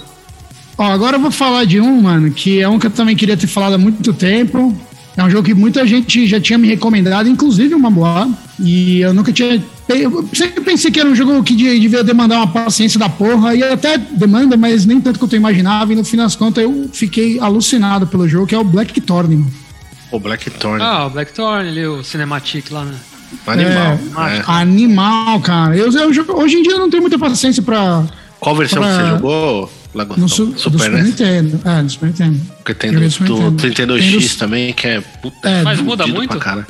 Ó, agora eu vou falar de um, mano, que é um que eu também queria ter falado há muito tempo. É um jogo que muita gente já tinha me recomendado, inclusive o Mamoá. E eu nunca tinha. Eu sempre pensei que era um jogo que de- devia demandar uma paciência da porra. E até demanda, mas nem tanto quanto eu imaginava. E no fim das contas eu fiquei alucinado pelo jogo, que é o Black Thorn. mano. O Blackthorn. Ah, o Blackthorn ali, o Cinematic lá, né? Animal. É, né? Animal, cara. Eu, eu hoje em dia eu não tenho muita paciência pra. Qual versão pra- que você jogou, Lagostão? No su, do Super, Super né? Nintendo. É, do Super Nintendo. Porque tem Joguei do, Super do Nintendo. 32X Tem dos- também, que é puta É, Mas do- muda muito? pra cara.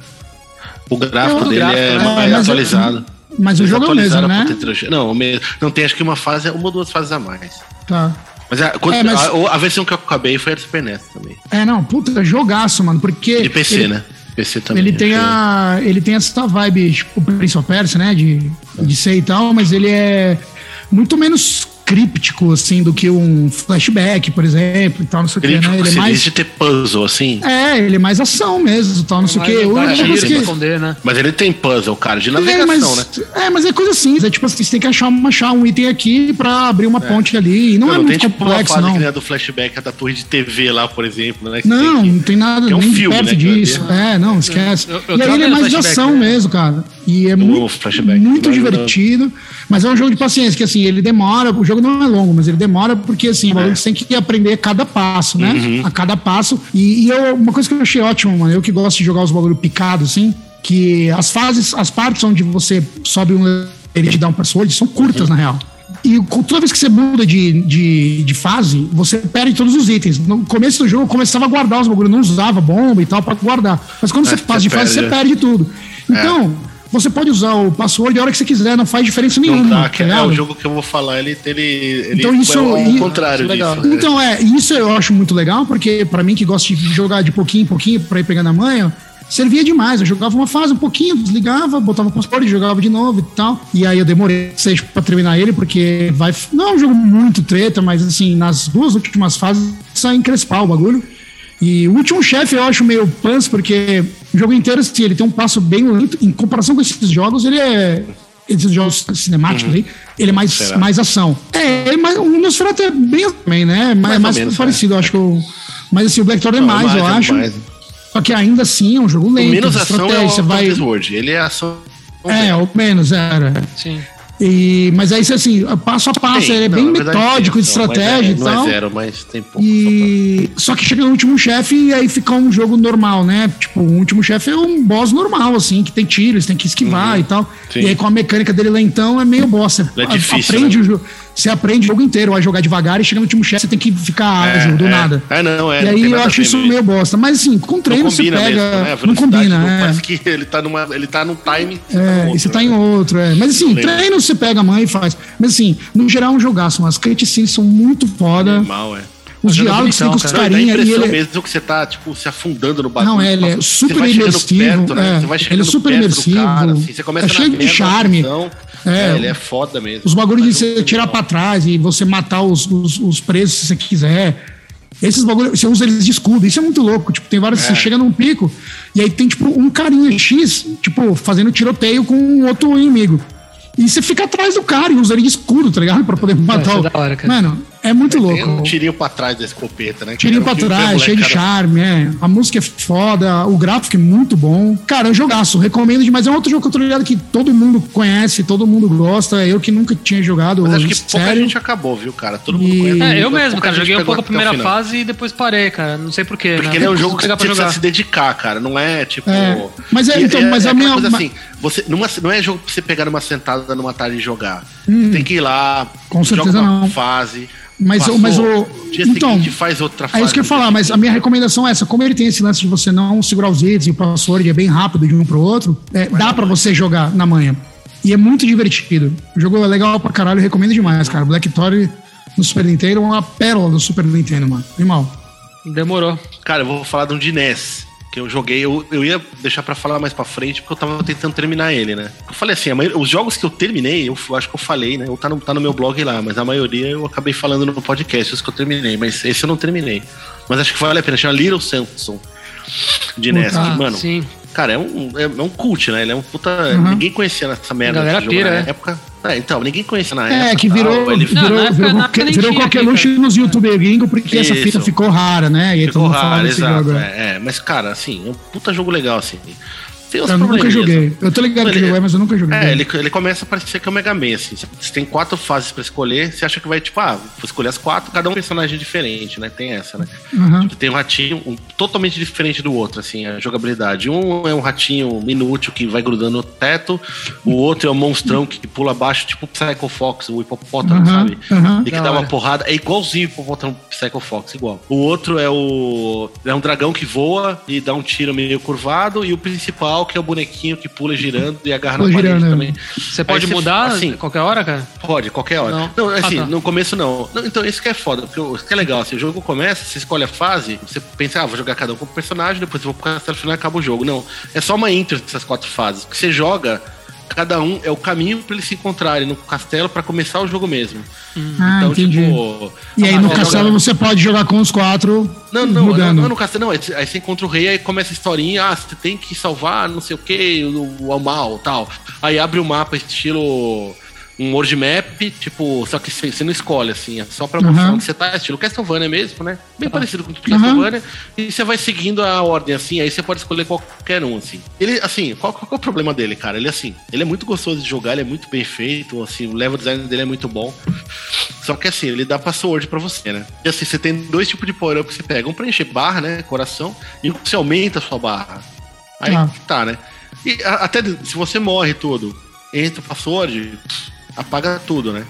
O gráfico É, o dele gráfico, é, né? é É, mas o- atualizado. Mas o Eles jogo é o mesmo, né? pro 32X. Não, o. Não, tem acho que uma fase, uma ou duas fases a mais. Tá. Mas, a, quando- É, mas- a, a versão que eu acabei foi a do Super NES também. É, não, puta, jogaço, mano, porque. De PC, ele, né? PC também. Ele tem, a, ele tem essa vibe, tipo, o Prince of Persia, né? De, de ser e tal, mas ele é muito menos críptico, assim, do que um flashback, por exemplo, e tal, não sei o que- que, Ele, né? tipo, Ele é mais. de ter puzzle, assim. É, ele é mais ação mesmo, tal, não sei o que. Eu, esconder, né? Mas ele tem puzzle, cara, de é, navegação, mas, né? é, mas é coisa assim, é tipo assim, você tem que achar, achar um item aqui pra abrir uma ponte ali. E não, Não, é não tem muito tipo uma complexo, não. que do flashback, da torre de TV lá, por exemplo, né? que Não, tem que- não tem nada que é um nem filme, perto né, disso. É, não, esquece. Eu- eu e aí ele é mais de ação né? mesmo, cara. E é muito, muito divertido. Mas é um jogo de paciência, que assim, ele demora, o jogo não é longo, mas ele demora porque assim, o bagulho você tem que aprender cada passo, né? Uhum. A cada passo. E, e eu, uma coisa que eu achei ótima, mano, eu que gosto de jogar os bagulho picados, assim, que as fases, as partes onde você sobe um ele te dá um password são curtas, na real. E toda vez que você muda de, de, de fase, você perde todos os itens. No começo do jogo, eu começava a guardar os bagulhos, não usava bomba e tal pra guardar. Mas quando É, você passa você de fase, você é. perde tudo. Então, você pode usar o password a hora que você quiser, não faz diferença Não nenhuma. dá, que tá é o jogo que eu vou falar, ele, ele, ele Então isso- é o e- contrário isso é legal. disso. né? Então, é, isso eu acho muito legal, porque pra mim que gosta de jogar de pouquinho em pouquinho pra ir pegando a manha, servia demais. Eu jogava uma fase um pouquinho, desligava, botava o password, jogava de novo e tal. E aí eu demorei seis pra terminar ele, porque vai. Não é um jogo muito treta, mas assim, nas duas últimas fases sai encrespar o bagulho. E o último chefe eu acho meio pans, porque o jogo inteiro, assim, ele tem um passo bem lento. Em comparação com esses jogos, ele é. Esses jogos cinemáticos aí, ele é mais, Será? mais ação. É, é mais, o Nosferatu é bem assim também, né? Mas Mais é ou mais menos, parecido, eu acho que o. Mas assim, o Blackthorn é Não, mais, eu é acho. mais. Só que ainda assim é um jogo O lento, menos de ação é o vai. Sword. Ele é ação. É, o menos, era. Sim. E, mas aí, assim, passo a passo, Tem, ele é não, bem verdade, metódico, tem de mas estratégia é, e tal. Não é zero, mas tem pouco. E só que chega no último chefe e aí fica um jogo normal, né? Tipo, o último chefe é um boss normal, assim, que tem tiros, tem que esquivar e tal. Sim. E aí com a mecânica dele lentão é meio Ele é difícil, aprende né? o jogo. Você aprende o jogo inteiro a jogar devagar e chega no último chefe você tem que ficar É, ágil do é. nada. É, não, é. e não aí eu acho isso mesmo. meio bosta. Mas assim, com treino não você pega. mesmo, né? Não combina, não- é. Parece que ele tá, numa, ele tá num time. tá É, no e você outro, tá né? em outro, é. Mas assim, Lembro. treino você pega a mãe e faz. Mas assim, no geral é um jogaço, as cutscenes são muito foda. Mal, é. Os Jogo diálogos bonitão, com os cara. Não, dá a ele. mesmo que você tá, tipo, se afundando no bagulho. Não, é, ele é super imersivo. perto, né? é. Você vai ele é super imersivo. cara, assim, você começa é cheio de charme. visão. É. É, ele é foda mesmo. Os bagulhos de você tirar pra trás e você matar os, os, os presos se você quiser. Esses bagulhos, você usa eles de escudo. Isso é muito louco. Tipo, tem vários. É. Você chega num pico e aí tem, tipo, um carinha X, tipo, fazendo tiroteio com um outro inimigo. E você fica atrás do cara e usa ele de escudo, tá ligado? Pra poder matar isso é o. da hora, cara. Mano, é muito Tem louco. um tirinho pra trás da escopeta, né? Tirinho pra trás, cheio de charme, é. A música é foda, o gráfico é muito bom. Cara, é um jogaço, recomendo demais. É um outro jogo que eu tô ligado que todo mundo conhece, todo mundo gosta. Eu que nunca tinha jogado, Mas acho que pouca sério. gente acabou, viu, cara? Todo mundo E- conhece. É, eu pouca mesmo, cara. Joguei um pouco a primeira fase e depois parei, cara. Não sei porquê. Porque né? ele é um jogo que você pra precisa jogar. se dedicar, cara. Não é tipo. É, mas é, então, e mas a aquela minha- coisa ma- assim, você, numa, não é jogo pra você pegar numa sentada numa tarde e jogar. Hum. Tem que ir lá, Com joga certeza uma não. fase. Mas, passou, mas o. Dia Então, seguinte faz outra fase. é isso que eu ia falar, mas a minha recomendação é essa. Como ele tem esse lance de você não segurar os itens e o password é bem rápido de um pro outro, é, dá pra você jogar na manhã. E é muito divertido. O jogo é legal pra caralho, eu recomendo demais, cara. Black Story no Super Nintendo é uma pérola do Super Nintendo, mano. Animal. Demorou. Cara, eu vou falar de um de NES. Que eu joguei, eu, eu ia deixar pra falar mais pra frente, porque eu tava tentando terminar ele, né? Eu falei assim, a maioria- os jogos que eu terminei, eu acho que eu falei, né? Ou tá no, tá no meu blog lá, mas a maioria eu acabei falando no podcast, os que eu terminei, mas esse eu não terminei. Mas acho que vale a pena, chama Little Samson de NES. Ah, mano, Sim. Cara, é um, é, é um cult, né? Ele é um puta. Uhum. Ninguém conhecia essa merda. A galera pira, na é. época. É, então, ninguém conhecia na É, época. que tal, virou, ele virou, Não, virou, na qualquer- virou qualquer luxo nos YouTube gringo, porque essa Isso. fita ficou rara, né? E aí todo Ficou mundo fala raro, desse exato. jogo. É, é, mas, cara, assim, é um puta jogo legal, assim. Tem uns Eu nunca joguei. Eu tô ligado que Ele- jogo é, mas eu nunca joguei. É, ele, ele começa a parecer que é o Mega Man, assim. Você tem quatro fases pra escolher, você acha que vai, tipo, ah, vou escolher as quatro, cada um personagem diferente, né? Tem essa, né? Uhum. Tem um ratinho um, totalmente diferente do outro, assim, a jogabilidade. Um é um ratinho inútil que vai grudando no teto, o outro é um monstrão que pula abaixo, tipo o Psycho Fox, o hipopótamo, Uhum, sabe? uhum. E que Da dá uma porrada. É igualzinho o hipopótamo Psycho Fox, igual. O outro é o. É um dragão que voa e dá um tiro meio curvado, e o principal, que é o bonequinho que pula girando e agarra Pula na parede girando, também. Você pode você- mudar assim, qualquer hora, cara? Pode, qualquer hora. Não. Não, assim, Ah, tá. no começo não. Não, Então, isso que é foda, porque o- isso que é legal, assim, o jogo começa, você escolhe a fase, você pensa, ah, vou jogar cada um com um personagem, depois eu vou pro castelo final e acaba o jogo. Não, é só uma intro dessas quatro fases. O que você joga, cada um é o caminho pra eles se encontrarem no castelo pra começar o jogo mesmo. Ah, então, entendi. tipo. E aí no você castelo joga- você pode jogar com os quatro Não, não, não, mudando. não, no castelo, não. Aí aí você encontra o rei, aí começa a historinha, ah, você tem que salvar não sei o que, o, o mal tal. Aí abre o mapa estilo um world map, tipo, só que você não escolhe, assim, é só pra mostrar Uhum. onde você tá, estilo Castlevania mesmo, né? Bem parecido com o Uhum. Castlevania. E você vai seguindo a ordem, assim, aí você pode escolher qualquer um, assim. Ele, assim, qual, qual é o problema dele, cara? Ele, assim, ele é muito gostoso de jogar, ele é muito bem feito, assim, o level design dele é muito bom. Só que assim, ele dá password pra você, né? E assim, você tem dois tipos de power-up que você pega. Um pra encher barra, né? Coração. E um você aumenta a sua barra. Aí Ah. tá, né? E a- até se você morre tudo, entra o password, apaga tudo, né?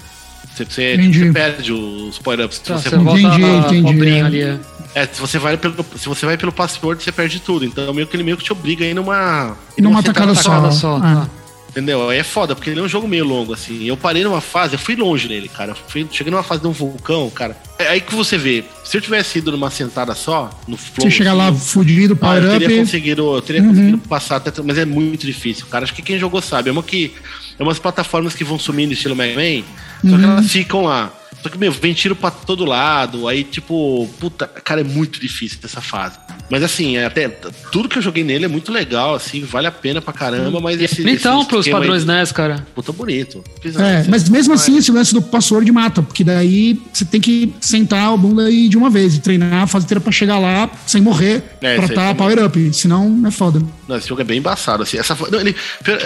Você, você, Entendi. você perde os power-ups. Se Tá, você, você volta Entendi, a entendi, cobrinha é. ali. é. é, se você vai pelo, se você vai pelo password, você perde tudo. Então meio que ele meio que te obriga a ir numa. ir Numa tacada só. Só. Ah. Entendeu? Aí é foda, porque ele é um jogo meio longo, assim. Eu parei numa fase, eu fui longe nele, cara. Eu fui, cheguei numa fase de um vulcão, cara. É aí que você vê, se eu tivesse ido numa sentada só, no flow. Você chega assim, lá eu- fudido, ah, eu power teria up. conseguido, eu teria Uhum. conseguido passar, até, mas é muito difícil, cara. Acho que quem jogou sabe. É uma que. É umas plataformas que vão sumindo estilo Mega Man, só que Uhum. elas ficam lá. Só que, meu, vem tiro pra todo lado. Aí, tipo, puta, cara, é muito difícil essa fase. Mas assim, é até tudo que eu joguei nele é muito legal, assim, vale a pena pra caramba, mas esse. Então, esse pros esquema aí- padrões NES, cara. Puta bonito. É, mas mesmo assim, esse lance do password mata, porque daí você tem que sentar a bunda aí de uma vez e treinar a fase inteira pra chegar lá sem morrer, É, pra tá também. power up. Senão é foda. Não, esse jogo é bem embaçado, assim. Essa, não, ele,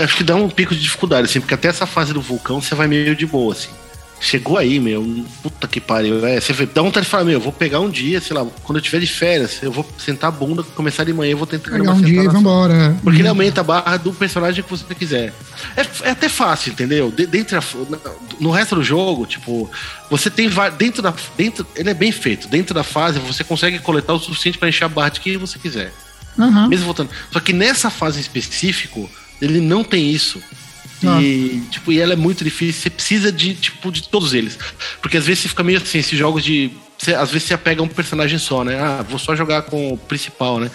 acho que dá um pico de dificuldade, assim, porque até essa fase do vulcão você vai meio de boa, assim. Chegou aí, meu. Puta que pariu. É, você dá vontade de falar, meu, eu vou pegar um dia, sei lá, quando eu tiver de férias, eu vou sentar a bunda, começar de manhã, eu vou tentar Pegar um dia e vambora. Porque ele aumenta a barra do personagem que você quiser. É, é até fácil, entendeu? De, dentro no resto do jogo, tipo, você tem dentro da dentro, ele é bem feito. Dentro da fase você consegue coletar o suficiente para encher a barra de quem você quiser. Uhum. Mesmo voltando. Só que nessa fase em específico, ele não tem isso. Ah. E, tipo, e ela é muito difícil. Você precisa de, tipo, de todos eles. Porque às vezes você fica meio assim, esses jogos de. Você, às vezes você apega um personagem só, né? Ah, vou só jogar com o principal, né?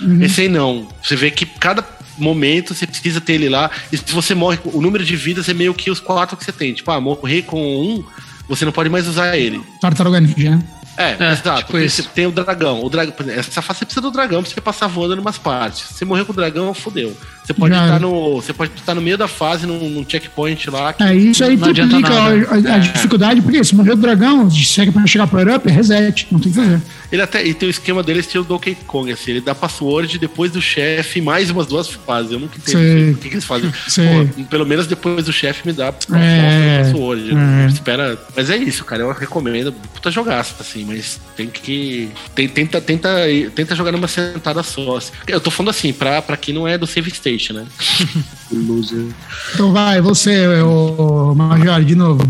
Uhum. Esse aí não. Você vê que cada momento você precisa ter ele lá. E se você morre, o número de vidas é meio que os quatro que você tem. Tipo, ah, morrer com um, você não pode mais usar ele. Tartaruga Ninja, né? É, É, exato. tipo Tem- isso. Tem o dragão. O dragão. Essa fase você precisa do dragão pra você passar voando em umas partes. Se você morrer com o dragão, fodeu. Você pode Já estar no. Você pode estar no meio da fase, num, num checkpoint lá. É, isso aí triplica a, a- a dificuldade, porque se morrer o dragão, segue pra chegar pro up, é reset, não tem o que fazer. Ele até. E tem o esquema dele estilo Donkey Kong, assim. Ele dá password depois do chefe mais umas duas fases. Eu nunca entendi o que, que eles fazem. Pô, pelo menos depois do chefe me dá É. password. É. Espera. Mas é isso, cara. Eu recomendo. Puta jogaço, assim. Mas tem que. Tem, tenta, tenta, tenta jogar numa sentada só. assim. Eu tô falando assim, pra, pra quem não é do Save Station, né? Loser. Então vai, você, o Major, de novo.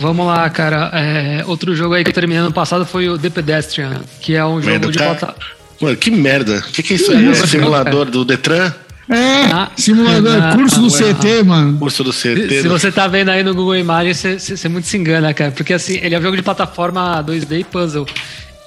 Vamos lá, cara. É, outro jogo aí que eu terminei ano passado foi o The Pedestrian, que é um jogo Merda, de cara. plata... Mano, que merda. O que, que é isso aí? É simulador do Detran? É, Ah, simulador, ah, curso do ah, CT, mano. Curso do Se, CT. se você tá vendo aí no Google Imagens, você- você você muito se engana, cara. Porque assim, ele é um jogo de plataforma 2D e puzzle.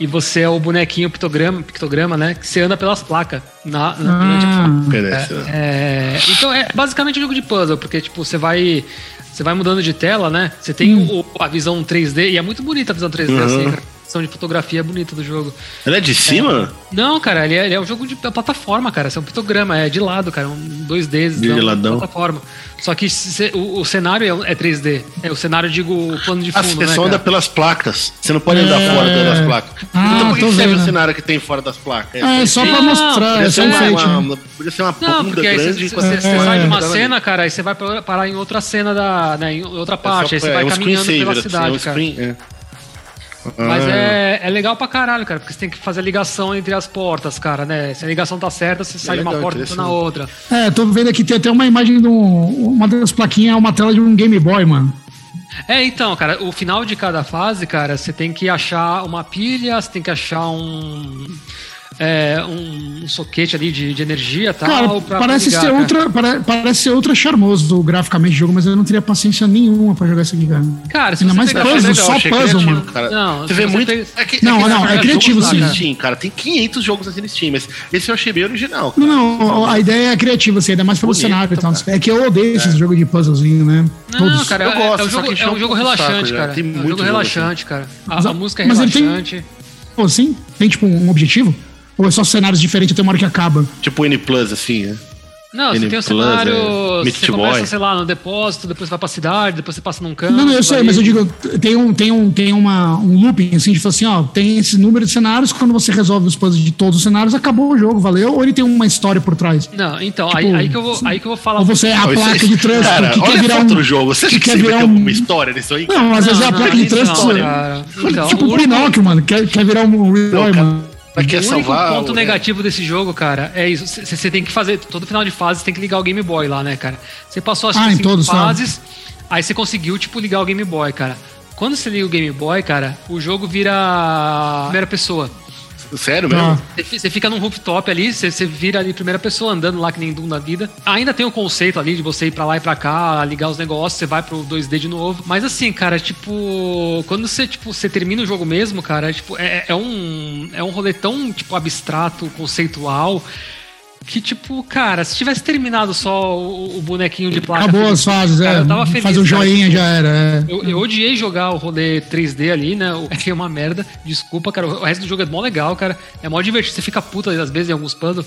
E você é o bonequinho pictograma, pictograma né? Que você anda pelas placas na, na, durante a Ah, Merece, né? É, então é basicamente um jogo de puzzle, porque tipo, você vai. Você vai mudando de tela, né? Você tem o- a visão 3D, e é muito bonita a visão 3D, Uhum. assim, cara. De fotografia é bonita do jogo. Ela é de cima? Não, cara, ele é, ele é um jogo de plataforma, cara. Isso é um pictograma, é de lado, cara. Um 2D, De não, ladão. plataforma. Só que se- o, o cenário é, é 3D. É o cenário, digo, o plano de Ah, fundo, você né? só anda pelas placas. Você não pode andar É. fora das placas. Ah, então por que serve vendo. o cenário que tem fora das placas? É, só pra Não, mostrar, Podia é ser só uma, enfeite. né? uma- podia ser uma Não, bunda porque aí grande. você, É. sai de uma cena, cara, aí você vai parar em outra cena da. Né, em outra parte. É aí você é vai caminhando pela assim, cidade, é cara. É. Mas é, é legal pra caralho, cara, porque você tem que fazer a ligação entre as portas, cara, né? Se a ligação tá certa, você sai de uma legal, porta e entra na outra. É, tô vendo aqui, tem até uma imagem de um, uma das plaquinhas, é uma tela de um Game Boy, mano. É, então, cara, o final de cada fase, cara, você tem que achar uma pilha, você tem que achar um. É, um soquete ali de, de energia e tal. Cara, parece ligar, ser cara. outra, pare- parece ser outra charmoso graficamente o jogo, mas eu não teria paciência nenhuma pra jogar isso aqui, cara. Cara, se Ainda mais pegar- puzzle, legal, só puzzle, criativo, mano. Cara. Não, você vê você muito. tem- É que, Não, é que não, esse é jogo criativo, sim. Steam, cara. Tem 500 jogos assim no Steam, mas esse eu achei bem original. Cara. Não, não, a ideia é criativa, assim, ainda mais pelo Bonito, cenário e tal. cara. É que eu odeio esses jogos de puzzlezinho, né? Não, cara, Eu é- gosto, é, um jogo, é um um jogo saco relaxante, cara. Tem É um muito jogo jogo relaxante, cara. A, música é mas ele tem- relaxante. Pô, sim? Tem, tipo, um objetivo? Ou é só cenários diferentes até uma hora que acaba? Tipo o N Plus, assim, né? Não, você N tem o Plus, cenário. é, você the começa, Boy. sei lá, no depósito, depois vai pra cidade, depois você passa num canto. Não, não, eu sei, aí- mas eu digo, tem um, tem um, tem uma, um looping, assim, de falar assim, ó, tem esse número de cenários, quando você resolve os puzzles de todos os cenários, acabou o jogo, valeu? Ou ele tem uma história por trás? Não, então, Tipo, aí, aí, que eu vou, aí que eu vou falar. Ou você é a Não, isso- placa de trânsito Cara, que olha quer a virar foto um... jogo. Você que acha que quer virar um... alguma história nisso aí? Não, às vezes é a Não, placa não, de trânsito... não, cara. Então, tipo o Pinóquio, mano, quer, quer virar um Boy, cara. mano. Mas quer o único salvar. ponto negativo desse jogo, cara, é isso. Você tem que fazer. Todo final de fase você tem que ligar o Game Boy lá, né, cara? Você passou as Ah, em cinco todos, fases, aí você conseguiu, tipo, ligar o Game Boy, cara. Quando você liga o Game Boy, cara, o jogo vira primeira pessoa. Sério mesmo? Você fi- Você fica num rooftop ali, você, você vira ali primeira pessoa andando lá que nem Doom da vida. Ainda tem o conceito ali de você ir pra lá e pra cá, ligar os negócios, você vai pro 2D de novo. Mas assim, cara, tipo, quando você, tipo, você termina o jogo mesmo, cara, tipo, é, é um é um rolê tão, tipo, abstrato, conceitual, que tipo, cara, se tivesse terminado só o, o bonequinho de placa Acabou feliz, as fases, cara, é. eu tava feliz, Faz um cara. joinha, já era. é. Eu, eu odiei jogar o rolê 3D ali, né? O que é uma merda. Desculpa, cara. O resto do jogo é mó legal, cara. É mó divertido. Você fica puta às vezes em alguns puzzles.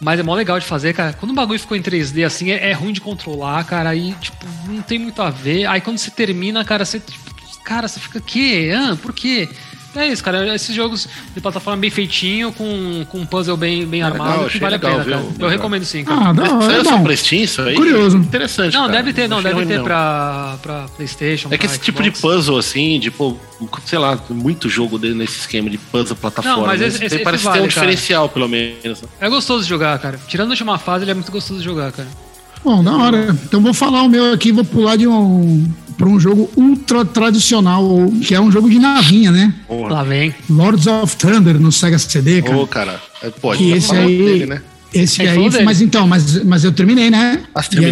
Mas é mó legal de fazer, cara. Quando o bagulho ficou em 3D assim, é, é ruim de controlar, cara. Aí, tipo, não tem muito a ver. Aí quando você termina, cara, você. Tipo, cara, você fica, quê? Ah, por quê? É isso, cara. Esses jogos de plataforma bem feitinho, com, com um puzzle bem, bem É armado, legal, vale legal, a pena, viu? cara. Eu Legal. recomendo sim, cara. Ah, da hora, Saiu é só pra Steam isso aí? Curioso. Interessante, não, cara. deve ter, não, achei deve ter não. pra, pra Playstation. É que esse tipo de puzzle, assim, de, pô, sei lá, muito jogo nesse esquema de puzzle plataforma. Não, mas né? esse- esse- esse parece vale, ter um cara. diferencial, pelo menos. É gostoso de jogar, cara. Tirando a última fase, ele é muito gostoso de jogar, cara. Bom, da hora. Então vou falar o meu aqui, vou pular de um para um jogo ultra tradicional, que é um jogo de navinha, né? Lá vem. Lords of Thunder no Sega CD, cara. Ô, cara. É, Pode que esse aí, esse É aí, dele. mas então, mas, mas eu terminei, né?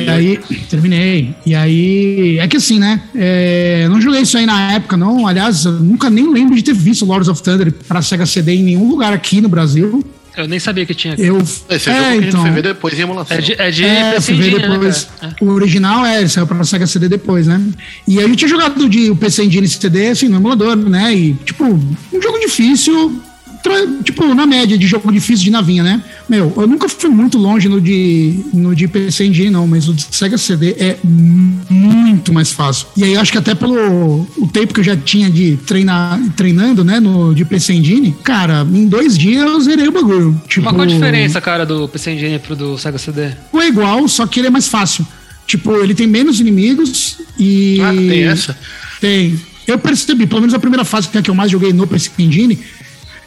E aí, terminei. E aí, é que assim, né? É, eu não joguei isso aí na época, não. Aliás, eu nunca nem lembro de ter visto Lords of Thunder para Sega CD em nenhum lugar aqui no Brasil. Eu nem sabia que tinha. Eu, Esse é, é, jogo que a gente então, foi ver depois em emulação. É de, é de é, ver Engine, né, depois. cara? O original é, ele saiu pra Sega CD depois, né? E aí eu tinha jogado de, o PC Engine CD, assim, no emulador, né? E, tipo, um jogo difícil, tipo, na média de jogo difícil de navinha, né? Meu, eu nunca fui muito longe no de, no de PC Engine, não, mas o de Sega CD é muito mais fácil. E aí eu acho que até pelo o tempo que eu já tinha de treinar, treinando, né, no de PC Engine, cara, em dois dias eu zerei o bagulho. Tipo, Mas qual a diferença, cara, do PC Engine pro do Sega CD? é igual, só que ele é mais fácil. Tipo, ele tem menos inimigos e. Ah, tem essa? Tem. Eu percebi, pelo menos a primeira fase que é a que eu mais joguei no PC Engine,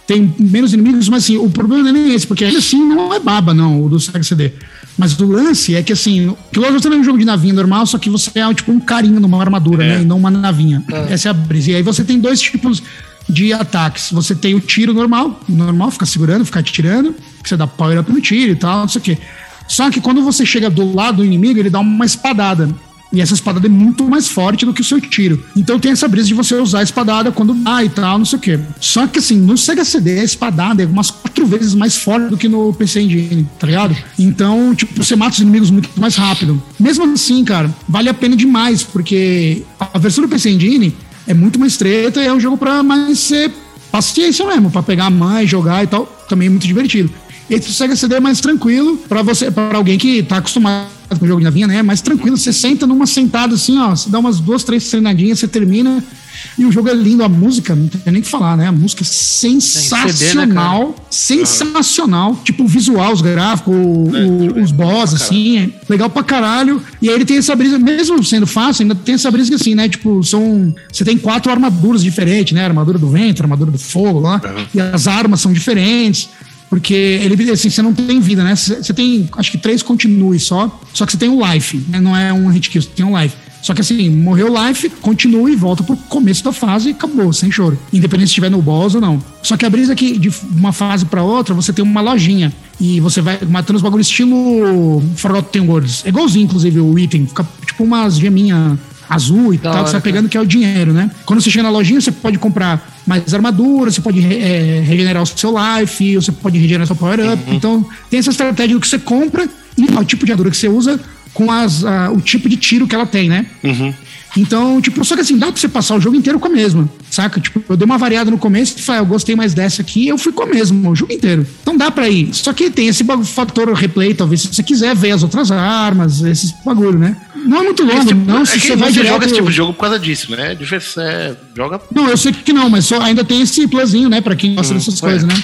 tem menos inimigos, mas assim, o problema não é nem esse, porque ainda assim não é baba, não, o do Sega CD. Mas o lance é que assim, of Thunder é um jogo de navinha normal, só que você é tipo um carinho numa armadura, É. né? E não uma navinha. Essa é a brisa. E aí você tem dois tipos de ataques. Você tem o tiro normal, normal, ficar segurando, ficar tirando, que você dá power up no tiro e tal, não sei o quê. Só que quando você chega do lado do inimigo, ele dá uma espadada. E essa espadada é muito mais forte do que o seu tiro. Então tem essa brisa de você usar a espadada quando dá e tal, não sei o quê. Só que assim, no Sega CD, a espadada é umas quatro vezes mais forte do que no PC Engine, tá ligado? Então, tipo, você mata os inimigos muito mais rápido. Mesmo assim, cara, vale a pena demais, porque a versão do PC Engine é muito mais treta e é um jogo pra mais ser paciência mesmo, pra pegar a mãe, jogar e tal. Também é muito divertido. Esse do Sega CD é mais tranquilo pra você, para alguém que tá acostumado com o jogo de navinha, né? É mais tranquilo. Você senta numa sentada assim, ó, você dá umas duas, três treinadinhas, você termina. E o jogo é lindo, a música, não tem nem o que falar, né? A música é sensacional, sensacional. Tipo, o visual, os gráficos, o- o- os boss, assim, é legal pra caralho. E aí ele tem essa brisa, mesmo sendo fácil, ainda tem essa brisa que assim, né? Tipo, são. Você tem quatro armaduras diferentes, né? Armadura do vento, armadura do fogo lá. E as armas são diferentes. Porque ele, assim, você não tem vida, né? Você tem, acho que três continue só. Só que você tem um life, né? Não é um hit kill, você tem um life. Só que assim, morreu life, continua e volta pro começo da fase e acabou, sem choro. Independente se estiver no boss ou não. Só que a brisa é que de uma fase pra outra, você tem uma lojinha. E você vai matando os bagulhos estilo Forgotten Worlds. É igualzinho, inclusive, o item. Fica tipo umas geminhas azul e Da tal, hora, que você cara. pegando que é o dinheiro, né? Quando você chega na lojinha, você pode comprar mais armadura, você pode eh, regenerar o seu life, você pode regenerar seu power-up. Uhum. Então, tem essa estratégia do que você compra e o tipo de armadura que você usa com as, ah, o tipo de tiro que ela tem, né? Uhum. Então, tipo, só que assim, dá pra você passar o jogo inteiro com a mesma, saca? Tipo, eu dei uma variada no começo e falei, ah, eu gostei mais dessa aqui, eu fui com a mesma, o jogo inteiro. Então dá pra ir. Só que tem esse fator replay, talvez, se você quiser ver as outras armas, esses bagulho, né? Não é muito longo, Esse tipo- não, é se que você vai você direto... joga esse tipo de jogo por causa disso, né? Diversão, é, joga. Não, eu sei que não, mas só ainda tem esse plusinho, né, pra quem gosta dessas é. coisas, né?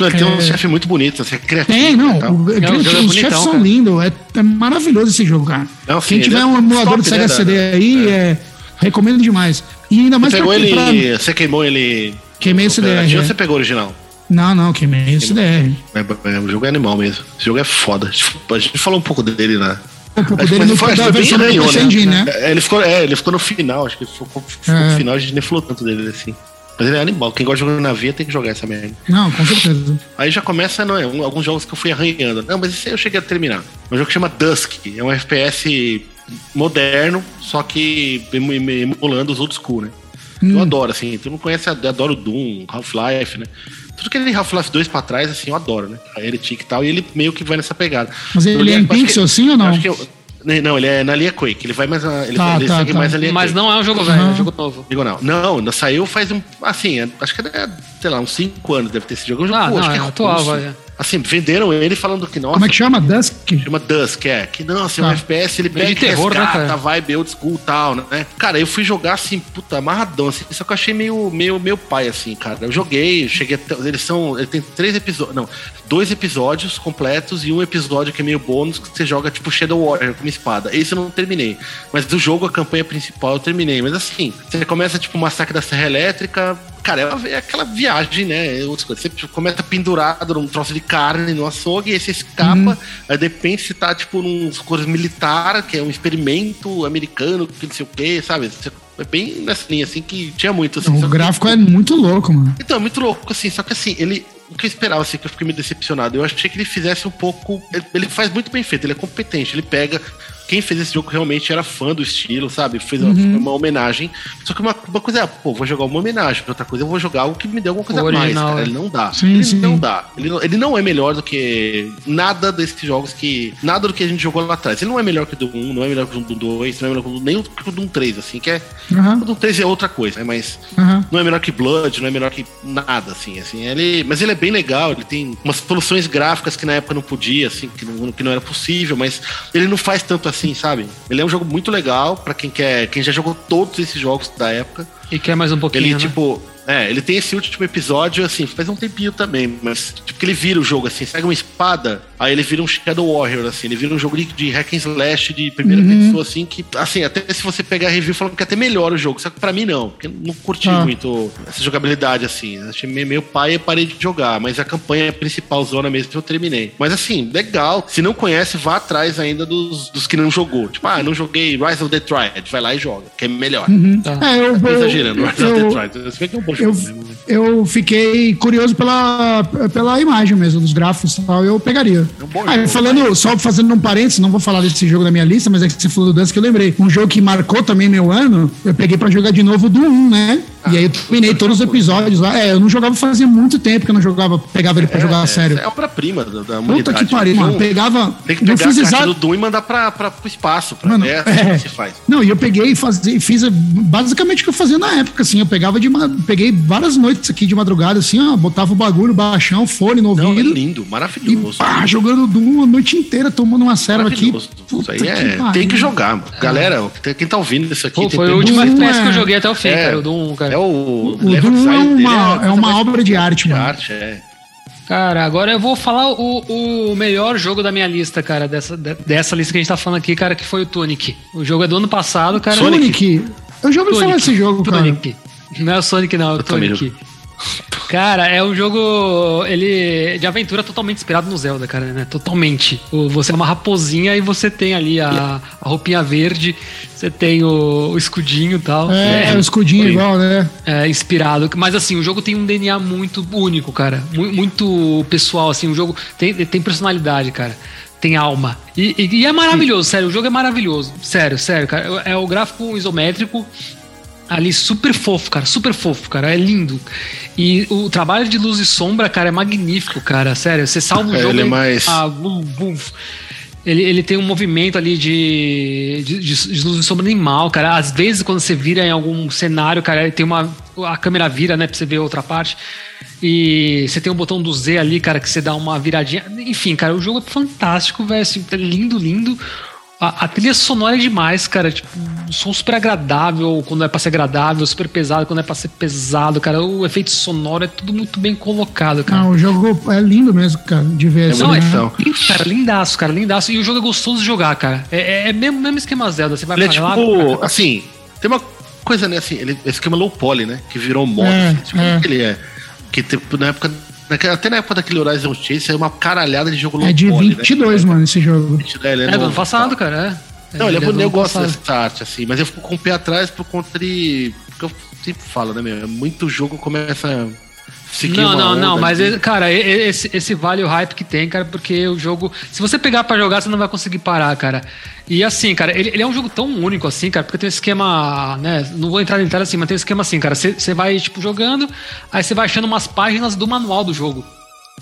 Não, ele tem um É. chefe muito bonito, assim, é criativo. Tem, não. e tal. o- é os bonitão, chefes são cara. lindos. É, é maravilhoso esse jogo, cara. Não, sim, Quem tiver é um emulador top, de Sega né, CD da- aí, é, recomendo demais. E ainda mais Você pegou pra, pra- ele. Você queimou ele. Queimei o CDR. é. Você pegou o original. Não, não, queimei o CDR. É, é, o jogo é animal mesmo. Esse jogo é foda. A gente falou um pouco dele na. Um foi- foi bem do ranhou, PC né? Engine, né? É, Ele ficou, é, ele ficou no final, acho que ficou, ficou É. no final, a gente nem falou tanto dele assim. Mas ele é animal. Quem gosta de jogar na via tem que jogar essa merda. Não, com certeza. Aí já começa, não é? um- alguns jogos que eu fui arranhando. Não, mas esse aí eu cheguei a terminar. Um jogo que chama Dusk. É um FPS moderno, só que emu- emu- emulando os old school, né? Eu Hum. adoro, assim. Tu não conhece, eu adoro Doom, Half-Life, né? Tudo que ele Half-Life 2 pra trás, assim, eu adoro, né? A Heretic e tal, e ele meio que vai nessa pegada. Mas ele Eu li- é em pixel assim ou não? Acho que eu- não, ele é na linha Quake. Ele vai mais. na- Ele, Tá, ele tá, segue tá. mais a linha Mas Quake. não é um jogo velho, é um jogo novo. Digo não. Não, ainda saiu faz um. Assim, é- acho que é, sei lá, uns 5 anos deve ter esse jogo. É um jogo, Ah, pô, não, acho que é atual, russo. vai. É. Assim, venderam ele falando que, nossa. Como é que chama? Dusk? Chama Dusk, é. Que não, assim, Tá. o FPS ele pega de terror, né, cara? vibe old school e tal, né? Cara, eu fui jogar assim, puta, amarradão, assim. Só que eu achei meio, meio, meio pai, assim, cara. Eu joguei, cheguei até. Eles são. Ele tem três episódios. Não, dois episódios completos e um episódio que é meio bônus que você joga tipo Shadow Warrior com uma espada. Esse eu não terminei. Mas do jogo, a campanha principal eu terminei. Mas assim, você começa tipo o massacre da Serra Elétrica. Cara, é, é aquela viagem, né? É coisas. Você tipo, começa pendurado num troço de carne, no açougue, e aí você escapa. Aí de repente você tá, tipo, num coisa militar, que é um experimento americano, que não sei o quê, sabe? Você- é bem nessa linha, assim, que tinha muito. Assim, O que- gráfico é muito louco, mano. então, é muito louco, assim, só que assim, ele. O que eu esperava, assim, que eu fiquei meio decepcionado, eu achei que ele fizesse um pouco. Ele faz muito bem feito, ele é competente, ele pega. Quem fez esse jogo realmente era fã do estilo, sabe? Fez uma, Uhum. uma homenagem. Só que uma, uma coisa é, pô, vou jogar uma homenagem, outra coisa eu vou jogar algo que me dê alguma coisa O a mais, cara. é. Ele não dá. Sim, ele sim. não dá. Ele não, ele não é melhor do que nada desses jogos que. Nada do que a gente jogou lá atrás. Ele não é melhor que o do 1, não é melhor que o do 2, não é melhor que o do, nem que o do 3, assim, que é. O Aham, do 3 é outra coisa, né? Mas aham. não é melhor que Blood, não é melhor que nada, assim, assim. Ele, mas ele é bem legal, ele tem umas soluções gráficas que na época não podia, assim, que não, que não era possível, mas ele não faz tanto assim, sabe? Ele é um jogo muito legal pra quem quer, quem já jogou todos esses jogos da época. E quer mais um pouquinho. Ele, né? tipo, é, ele tem esse último episódio, assim, faz um tempinho também, mas, tipo, que ele vira o jogo, assim, pega uma espada, aí ele vira um Shadow Warrior, assim, ele vira um jogo de, de hack and slash de primeira Uhum. pessoa, assim, que, assim, até se você pegar a review falando que é até melhor o jogo, só que pra mim não, porque eu não curti Ah. muito essa jogabilidade, assim, achei meio, meio pai e parei de jogar, mas a campanha principal zona mesmo eu terminei. Mas, assim, legal, se não conhece, vá atrás ainda dos, dos que não jogou, tipo, ah, não joguei Rise of the Triad, vai lá e joga, que é melhor. Tá. É, eu, Tô eu, eu, bem que é um bom eu, jogo, né? eu fiquei curioso pela, pela imagem mesmo, dos gráficos e tal, eu pegaria. É um bom Ah, jogo, falando, só fazendo um parênteses, não vou falar desse jogo da minha lista, mas é que você falou do Dance que eu lembrei. Um jogo que marcou também meu ano, eu peguei pra jogar de novo do 1, né? e aí eu terminei todos os episódios lá. É, eu não jogava fazia muito tempo que eu não jogava, pegava ele pra jogar a sério. É obra-prima da, da Puta humanidade. que pariu, Então, mano. Pegava. Tem que eu pegar fiz a exato. do Doom e mandar pra, pra, pro espaço, pra Mano, ver assim é. que se faz. Não, e eu peguei e fiz basicamente o que eu fazia na época, assim. Eu pegava de. Peguei várias noites aqui de madrugada, assim, ó, botava o bagulho, baixão, fone no Não, é ouvido. lindo, e maravilhoso. pá, jogando Doom a noite inteira, tomando uma serva aqui. Isso aí é. pariu. Tem que jogar, mano. Galera, quem tá ouvindo isso aqui. Pô, tem foi que- o último FPS que é- eu joguei até o fim, É. cara. O Doom, cara. É o. O Doom é uma, a é uma obra de arte, de mano. arte, é. Cara, agora eu vou falar o, o melhor jogo da minha lista, cara, dessa, de- dessa lista que a gente tá falando aqui, cara, que foi o Tunic. O jogo é do ano passado, cara. Sonic. Eu já ouvi falar desse jogo, cara. Tunic. Não é o Sonic, não, é o Tunic. Cara, é um jogo ele de aventura totalmente inspirado no Zelda, cara, né? Totalmente. Você é uma raposinha e você tem ali a, a roupinha verde, você tem o, o escudinho e tal. É, o escudinho igual, né? é, inspirado. Mas assim, o jogo tem um DNA muito único, cara. Mu- Muito pessoal, assim. O jogo tem, tem personalidade, cara. Tem alma. E, e- e é maravilhoso, sério. O jogo é maravilhoso. Sério, sério, cara. É o gráfico isométrico ali super fofo, cara. Super fofo, cara. É lindo. E o trabalho de luz e sombra, cara, é magnífico, cara. Sério. Você salva o É, jogo. ele é e- mais- Ah, bum. Ele, ele tem um movimento ali de, de, de- de luz e sombra animal, cara. Às vezes, quando você vira em algum cenário, cara, ele tem uma. A câmera vira, né, pra você ver outra parte. E você tem o botão do Z ali, cara, que você dá uma viradinha. Enfim, cara, o jogo é fantástico, velho. Assim, é lindo, lindo. A, a trilha sonora é demais, cara. Tipo, um som super agradável quando é pra ser agradável, super pesado quando é pra ser pesado, cara. O efeito sonoro é tudo muito bem colocado, cara. Não, o jogo é lindo mesmo, cara, de ver. assim, Não, é né? lindo, cara, lindaço, cara, lindaço. E o jogo é gostoso de jogar, cara. É, é, é mesmo, mesmo esquema Zelda. Você vai Ele é pra lá, tipo. Assim, tem uma coisa, né? Assim, ele, esse esquema low poly, né? Que virou moda. É, assim, tipo, é. que ele é. Que tipo, na época. Até na época daquele Horizon Chase saiu uma caralhada de jogo low É de poly. 22, né? mano, esse jogo. É, ele É do ano passado, tá? cara. É. Não, ele é eu ano gosto dessa arte, assim, mas eu fico com o pé atrás por conta de. Porque eu sempre falo, né, meu? Muito jogo começa Não, não, não, mas, cara, esse, esse vale o hype que tem, cara, porque o jogo. Se você pegar pra jogar, você não vai conseguir parar, cara. E assim, cara, ele, ele é um jogo tão único assim, cara, porque tem um esquema, né? Não vou entrar em detalhe assim, mas tem um esquema assim, cara. Você vai, tipo, jogando, aí você vai achando umas páginas do manual do jogo.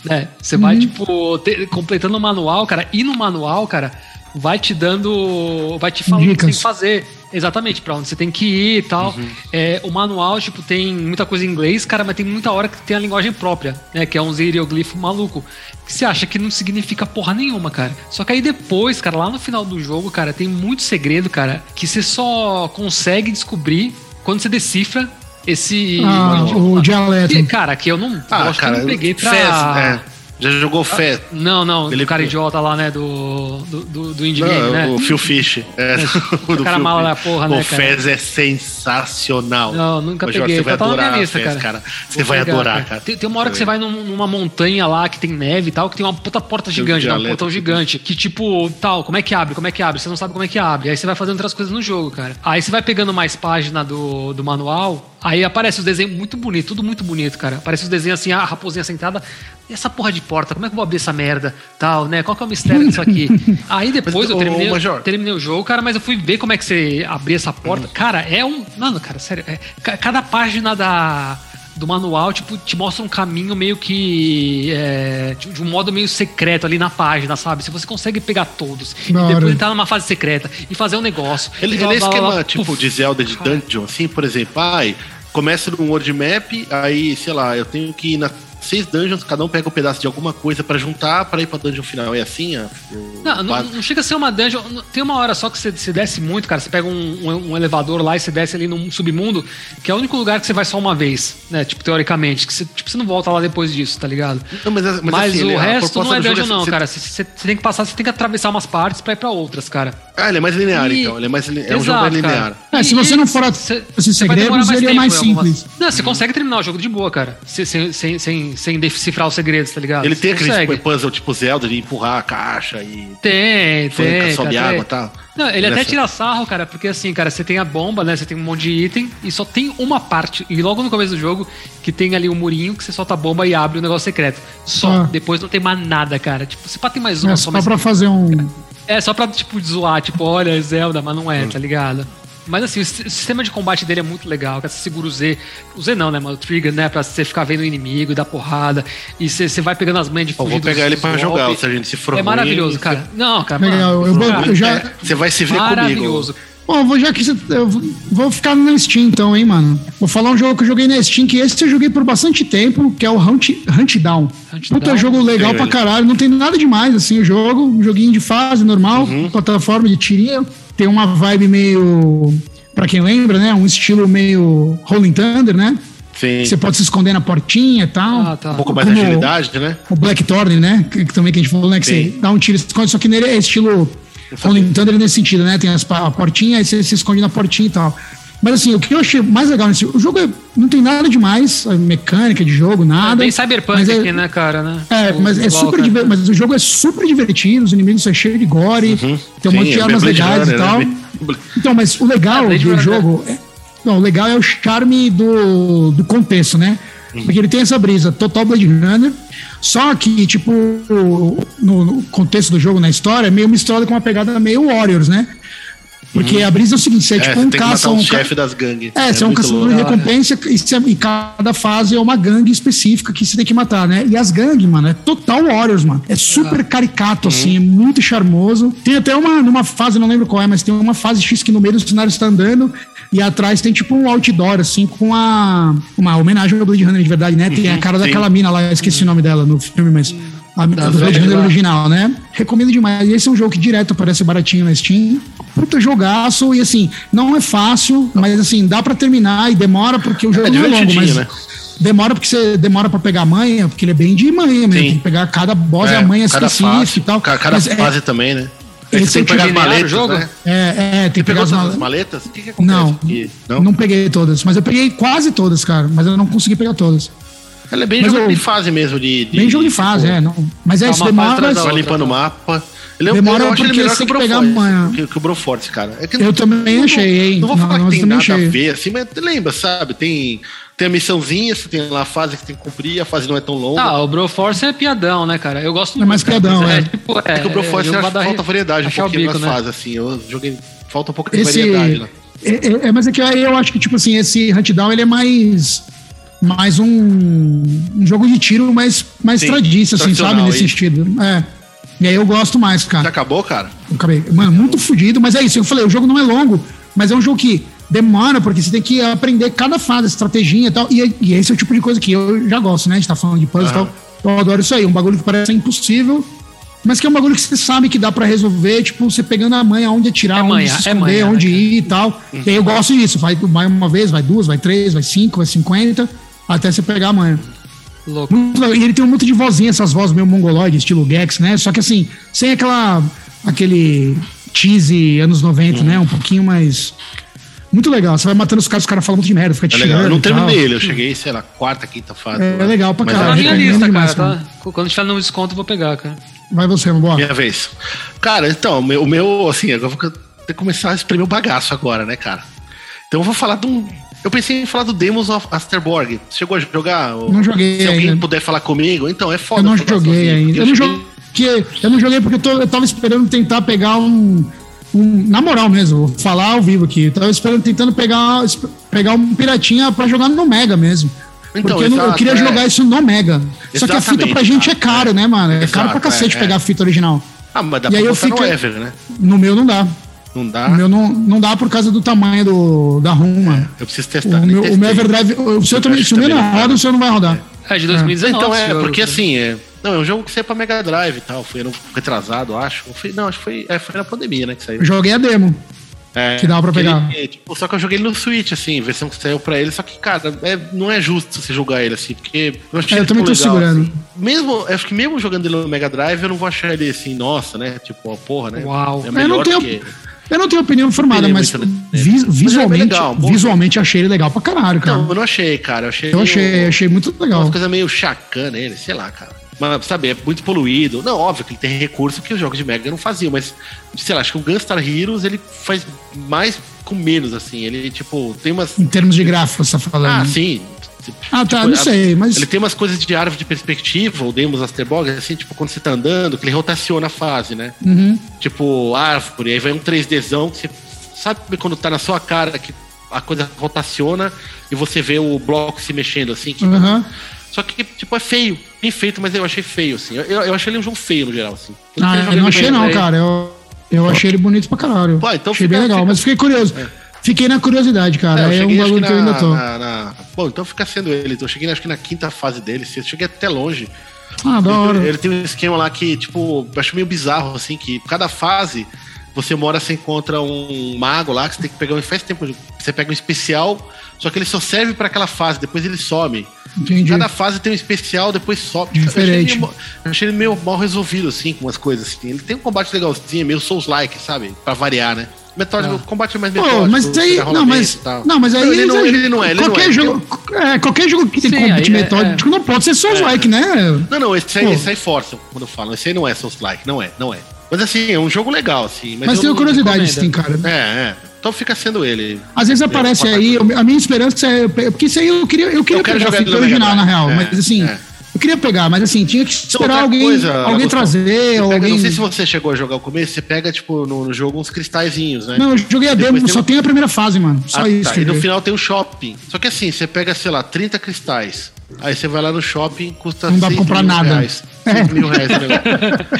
Né? Você vai, tipo, te- completando o manual, cara, e no manual, cara. vai te dando. Vai te falando o que você tem que fazer. Exatamente, pra onde você tem que ir e tal. Uhum. É, o manual, tipo, tem muita coisa em inglês, cara, mas tem muita hora que tem a linguagem própria, né? Que é uns hieroglifo maluco. Que você acha que não significa porra nenhuma, cara. Só que aí depois, cara, lá no final do jogo, cara, tem muito segredo, cara, que você só consegue descobrir quando você decifra esse. Ah, o dialeto. Que, cara, que eu não. Ah, eu acho cara, que eu não peguei pra. Fez, é. Já jogou Fez? Não, não, Ele- do cara idiota lá, né? Do, do, do, do Indie Game, né? O Phil Fish. É, O cara Phil mala da porra, né, O? Fez é sensacional. Não, nunca Ô, Jorge, peguei. Você vai Tá na minha adorar lista, Fez, cara. Você vai pegar, adorar, cara. Tem, tem uma hora que você vai num- numa montanha lá que tem neve e tal, que tem uma puta porta gigante, um portão gigante. Que tipo, tal, como é que abre? Como é que abre? Você não sabe como é que abre. Aí você vai fazendo outras coisas no jogo, cara. Aí você vai pegando mais página do, do manual. Aí aparece os desenhos muito bonito, tudo muito bonito, cara. Aparece os desenhos assim, a raposinha sentada. E essa porra de porta, como é que eu vou abrir essa merda? Tal, né? Qual que é o mistério disso aqui? Aí depois Mas, eu ô, terminei, Major. terminei o jogo, cara, mas eu fui ver como é que você abria essa porta. Cara, é um. Mano, cara, sério. é- ca- cada página da. Do manual, tipo, te mostra um caminho meio que. é, de um modo meio secreto ali na página, sabe? Se você consegue pegar todos Da e hora. depois entrar numa fase secreta e fazer um negócio. Ele, ele é esquema blá, tipo puf. de Zelda de dungeon, assim, por exemplo. Ai, começa num world map, aí, sei lá, eu tenho que ir nas seis dungeons, cada um pega um pedaço de alguma coisa pra juntar pra ir pra dungeon final. É assim, ó? o Não, não, não chega a ser uma dungeon. Tem uma hora só que você, você desce muito, cara. Você pega um, um- um elevador lá e você desce ali num submundo, que é o único lugar que você vai só uma vez, né? Tipo, teoricamente. Que você, tipo, você não volta lá depois disso, tá ligado? Não, mas, mas, Mas, assim, o a resto não é jogo dungeon, não, você- cara. Você, você- você tem que passar, você tem que atravessar umas partes pra ir pra outras, cara. Ah, ele é mais linear, E- então. Ele é, mais, li- é um jogo mais linear. É, se E- você não for a- cê- esses cê vai demorar segredos, mais ele é mais em algumas- simples. Não, você consegue terminar o jogo de boa, cara. Sem, sem, sem, sem, sem decifrar os segredos, tá ligado? Ele tem aquele consegue. puzzle tipo Zelda de empurrar a caixa e Tem, tem. sobe cara, água e tal. Não, ele até tira sarro, cara, porque assim, cara, você tem a bomba, né? Você tem um monte de item e só tem uma parte, e logo no começo do jogo, que tem ali um murinho que você solta a bomba e abre o negócio secreto. Só. Ah. Depois não tem mais nada, cara. Tipo, você pode ter mais uma É só, só mas. pra fazer um. É, só pra, tipo, zoar, tipo, olha, Zelda, mas não é, tá ligado? Mas assim, o si- o sistema de combate dele é muito legal, cara. Você segura o Z. O Z não, né, mano? O trigger, né? Pra você ficar vendo o inimigo e dar porrada. E você, você vai pegando as manhas de Eu vou fugir dos- pegar ele pra jogar, golpes. se a gente se for É maravilhoso, você- cara. Não, cara. Legal, mano, eu cara, eu já- É, Você vai se ver Maravilhoso. comigo. Bom, vou já que você, eu vou ficar na Steam então, hein, mano. Vou falar um jogo que eu joguei na Steam, que esse eu joguei por bastante tempo, que é o Hunt, Hunt Down. Hunt Puta Down? jogo legal pra caralho, não tem nada demais, assim, o jogo. Um joguinho de fase normal, plataforma de tirinha. Tem uma vibe meio. Pra quem lembra, né? Um estilo meio Rolling Thunder, né? Sim. Você pode se esconder na portinha e tal. Ah, tá. Um pouco mais de Como- agilidade, né? O Blackthorn, né? Que, que também que a gente falou, né? Que Sim. você dá um tiro e se esconde, só que nele é estilo Rolling Thunder nesse sentido, né? Tem as, a portinha, aí você se esconde na portinha e tal. Mas assim, o que eu achei mais legal nesse. O jogo é- não tem nada demais, a mecânica de jogo, É nada. bem cyberpunk é- aqui, né, cara? Né? É, Tipo, mas é super diver- mas o jogo é super divertido, os inimigos são cheios de gore, tem um Uhum. Sim, monte de é armas legais Runner, e tal. né? Então, mas o legal É, Blade do Runner. jogo. É, não, o legal é o charme do, do contexto, né? Porque ele tem essa brisa total Blade Runner. Só que, tipo, no, no contexto do jogo, na história, é meio misturado com uma pegada meio Warriors, né? Porque a brisa é o seguinte: você é, É, tipo um tem que caça. matar um Um ca- chefe das gangues. é, você é um caçador louco. de recompensa e, você- e cada fase é uma gangue específica que você tem que matar, né? E as gangues, mano, é total Warriors, mano. É super caricato, assim, é muito charmoso. Tem até uma, numa fase, não lembro qual é, mas tem uma fase X que no meio do cenário você tá andando e atrás tem tipo um outdoor, assim, com a, uma homenagem ao Blade Runner de verdade, né? Tem a cara sim. daquela mina lá, eu esqueci o nome dela no filme, mas... A, do Blade Runner original, né? Recomendo demais. E esse é um jogo que direto aparece baratinho na Steam. Puta jogaço. E assim, não é fácil, mas assim, dá pra terminar e demora porque o jogo É não é longo, mas né? demora porque você demora pra pegar a manha, porque ele é bem de manha mesmo. Tem que pegar cada boss é, a manha cada específica fase, e tal. ca- Cada Mas é- fase também, né? Esse você tem que é pegar as maletas, jogo? né? É, é, tem que pegar as maletas. as maletas? O que, que acontece Não, aqui? não, peguei todas, mas eu peguei quase todas, cara. Mas eu não consegui pegar todas. Ela é bem Mas jogo eu- de fase mesmo. De, de- Bem jogo de fase, tipo, é. Não. Mas é Tá isso, fase demora. Vai outra, limpando o tá. mapa. Ele é, Demora eu acho ele melhor que o tem que pegar a Broforce. manha. Que, que o Broforce, cara. É que Eu também não achei, hein? Não vou Não, falar não, que tem nada achei. a ver, assim, mas lembra, sabe? Tem, tem a missãozinha, você tem lá a fase que tem que cumprir, a fase não é tão longa. Ah, o Broforce é piadão, né, cara? Eu gosto É mais cara, piadão, mas é. tipo, é, É que o Broforce jogo acho que falta variedade um pouquinho bico, nas né? fases, assim. Eu joguei. Falta um pouco de Esse. variedade lá. É, é- é, mas é que aí eu acho que, tipo assim, esse Huntdown ele é mais. Mais um, um jogo de tiro mais, mais Sim, tradiça, assim, sabe? Nesse isso. estilo. É. E aí eu gosto mais, cara. acabou, cara? Eu acabei. Mano, muito fudido, mas é isso. Eu falei, o jogo não é longo, mas é um jogo que demora, porque você tem que aprender cada fase, estratégia e tal. E, e esse é o tipo de coisa que eu já gosto, né? A gente tá falando de puzzle e tal. Eu adoro isso aí. Um bagulho que parece impossível, mas que é um bagulho que você sabe que dá pra resolver, tipo, você pegando a manha, onde atirar, É onde manha, se é esconder, manha, né, onde cara? ir e tal. E aí eu gosto disso. Vai, vai uma vez, vai duas, vai três, vai cinco, vai cinquenta, até você pegar a manha. Louco. E ele tem um monte de vozinha, essas vozes meio mongoloide, estilo Gex, né? Só que assim, sem aquela. aquele cheesy anos 90, né? Um pouquinho mais. Muito legal. Você vai matando os caras, os caras falam muito de merda, fica É tirando. legal. Eu não terminei ele, eu cheguei, sei lá, quarta, quinta fase. É, é legal pra Tá caralho. na é- minha recomendo lista, demais, cara. cara. Tá? Quando tiver no desconto, eu vou pegar, cara. Vai você, boa. Minha vez. Cara, então, o meu, o meu, assim, agora eu vou ter que começar a espremer o bagaço agora, né, cara? Então eu vou falar de um. Eu pensei em falar do Demos of Asterborg. Chegou a jogar? Não joguei Se alguém ainda. puder falar comigo, então é foda. Eu não joguei sozinho, ainda. porque Eu não joguei, eu não joguei porque eu, tô- eu tava esperando tentar pegar um, um- Na moral mesmo, vou falar ao vivo aqui. Eu tava esperando, tentando pegar, pegar um piratinha pra jogar no Mega mesmo. Então, porque eu, não- eu queria é. jogar isso no Mega. Só que a fita Exatamente, pra gente é cara, caro, é. né, mano? É caro Exato, pra cacete é, pegar é. a fita original. Ah, mas dá E pra aí eu botar no fico- Ever, né? No meu não dá. Não dá. O meu não, não dá por causa do tamanho do, da ROM, mano. Eu preciso O testar. nem meu, o meu Everdrive, o seu também, se o meu também não dá. roda, o seu não vai rodar. É de 2019. Então, é, porque assim, é, não, é um jogo que saiu pra Mega Drive e tal. Foi retrasado, acho. Foi, não, acho que foi, é, foi na pandemia, né? Que saiu. Eu joguei a demo. É, que dava pra pegar. ele- tipo, só que eu joguei ele no Switch, assim, versão que saiu pra ele. Só que, cara, é- não é justo você jogar ele assim, porque eu achei É, eu também tô segurando. assim. Mesmo, acho que mesmo jogando ele no Mega Drive, eu não vou achar ele assim, nossa, né? Tipo, uma porra, né? Uau. É Eu melhor não tenho, que... eu não tenho opinião formada, mas Mas é visualmente, legal, visualmente achei ele legal pra caralho, cara. Não, eu não achei, cara. Eu achei. eu achei, achei muito legal. Umas coisas meio chacana nele, sei lá, cara. Mas, sabe, é muito poluído. Não, óbvio que ele tem recurso que os jogos de Mega não faziam, mas, sei lá, acho que o Gunstar Heroes ele faz mais com menos, assim. Ele, tipo, tem umas. Em termos de gráfico, você tá falando. Ah, sim. Ah, tá, Tipo, não sei, mas. Ele tem umas coisas de árvore de perspectiva, o Demos Asterbog, assim, tipo, quando você tá andando, que ele rotaciona a fase, né? Uhum. Tipo, árvore, aí vai um 3Dzão que você sabe quando tá na sua cara que a coisa rotaciona e você vê o bloco se mexendo, assim, que Uhum. só que, tipo, é feio. Bem feito, mas eu achei feio, assim. Eu, eu achei ele um jogo feio, no geral, assim. Ah, Eu eu não achei, bem, não, né? cara. Eu, eu achei ele bonito pra caralho. Pô, então achei fica- bem legal, fica- mas fiquei curioso. Fiquei na curiosidade, É, cara. eu É, um bagulho que, eu ainda tô. na, na- Bom, então fica sendo ele. Eu cheguei, acho que na quinta fase dele. Eu cheguei até longe. Ah, da hora. Ele, ele tem um esquema lá que, tipo, eu acho meio bizarro, assim, que cada fase você mora, você encontra um mago lá, que você tem que pegar um. Faz tempo. Você pega um especial, só que ele só serve pra aquela fase, depois ele some. Entendi. Cada fase tem um especial, depois sobe. Diferente. Eu achei, ele meio, eu achei ele meio mal resolvido, assim, com umas coisas assim. Ele tem um combate legalzinho, meio Souls-like, sabe? Pra variar, né? Metroid, o combate é mais metódico. mas aí. Não, mas. Não, mas aí. ele, não, ele não é, ele qualquer não é. jogo. É, qualquer jogo que tem Sim, combate aí é- metódico não pode ser Souls-like, né? Não, não, esse aí, esse aí força quando eu falo. Esse aí não é Souls-like, não é, não é. Mas assim, é um jogo legal, assim. Mas, Mas eu tenho curiosidade, sim, cara. É, é. Então fica sendo ele. Às vezes aparece aí, a minha esperança é. Porque isso aí eu queria, eu queria Eu pegar a jogar fita ele no Mega original, na real. É, mas assim, é. eu queria pegar, mas assim, tinha que Então, esperar outra alguém, coisa, alguém trazer, pega- alguém. Não sei se você chegou a jogar o começo, você pega, tipo, no, no jogo uns cristalzinhos, né? Não, eu joguei a demo, tem só um- tem a primeira fase, mano. Só Ah, isso. tá. E no final tem um shopping. Só que assim, você pega, sei lá, 30 cristais. Aí você vai lá no shopping, custa Não dá pra 6 comprar mil nada. Reais. É. 6 mil reais o negócio.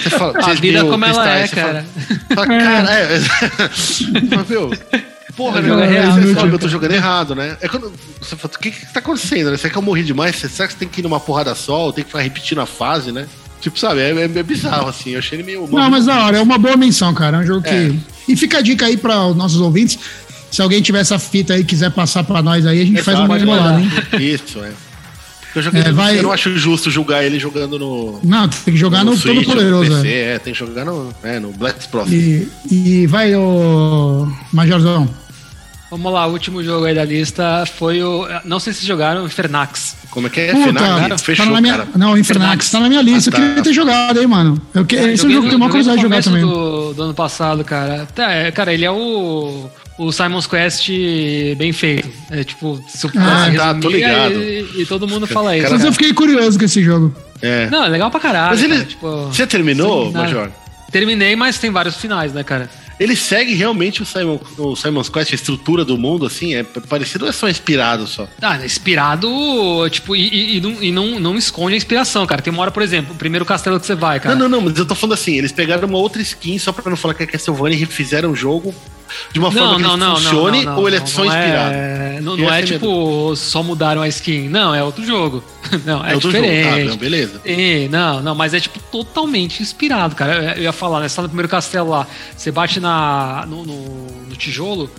Você fala, A 6 vida mil como ela é, cara. Fala, cara, é. Fala, meu, porra, O né? é real, você né, fala, eu tô jogando errado, né? É quando você fala, o que que tá acontecendo, né? Será que eu morri demais? Será que você tem que ir numa porrada só? Ou tem que ficar repetindo a fase, né? Tipo, sabe, é, é- é bizarro, assim. Eu achei ele meio. Não, mas da hora, é uma boa menção, cara. É um jogo que. E fica a dica aí para os nossos ouvintes. Se alguém tiver essa fita aí e quiser passar pra nós aí, a gente faz uma embolada, hein? Isso, é. Eu, joguei, É, vai- eu não acho justo julgar ele jogando no. Não, tem que jogar no, Switch, Todo Poderoso. no PC, é. é, tem que jogar no, é, no Black Pro. E, e vai, o Majorzão. Vamos lá, o último jogo aí da lista foi o. Não sei se jogaram, Infernax. Como é que é? Puta, Fenac? tá Fechou, na minha, cara. Não, Infernax, tá na minha lista. Ah, tá. Eu queria ter jogado aí, mano. Eu que, esse é um jogo que eu tenho no- uma no curiosidade de jogar também. Do, do ano passado, cara. Tá, é, cara, ele é o. O Simon's Quest bem feito. É tipo, se eu Ah, tá, tô ligado. E, e todo mundo fala isso. Cara, Mas eu fiquei curioso com esse jogo. É. Não, é legal pra caralho. Mas ele. cara, tipo, Você terminou. Major? Terminei, mas tem vários finais, né, cara? Ele segue realmente o, Simon, o Simon's Quest, a estrutura do mundo, assim, é parecido ou é só inspirado só? Ah, inspirado, tipo, e, e, e, não, e não, não esconde a inspiração, cara. Tem uma hora, por exemplo, o primeiro castelo que você vai, cara. Não, não, não, mas eu tô falando assim, eles pegaram uma outra skin só pra não falar que é Castlevania e refizeram o jogo de uma forma não, que não, funcione não, ou ele é só inspirado? É, não, não é tipo, só mudaram a skin. Não, é outro jogo. Não, é, é diferente. Jogo. Ah, não, beleza. E, não, não, mas é tipo totalmente inspirado, cara. Eu ia falar, né? Você tá no primeiro castelo lá, você bate na, no, no, no tijolo,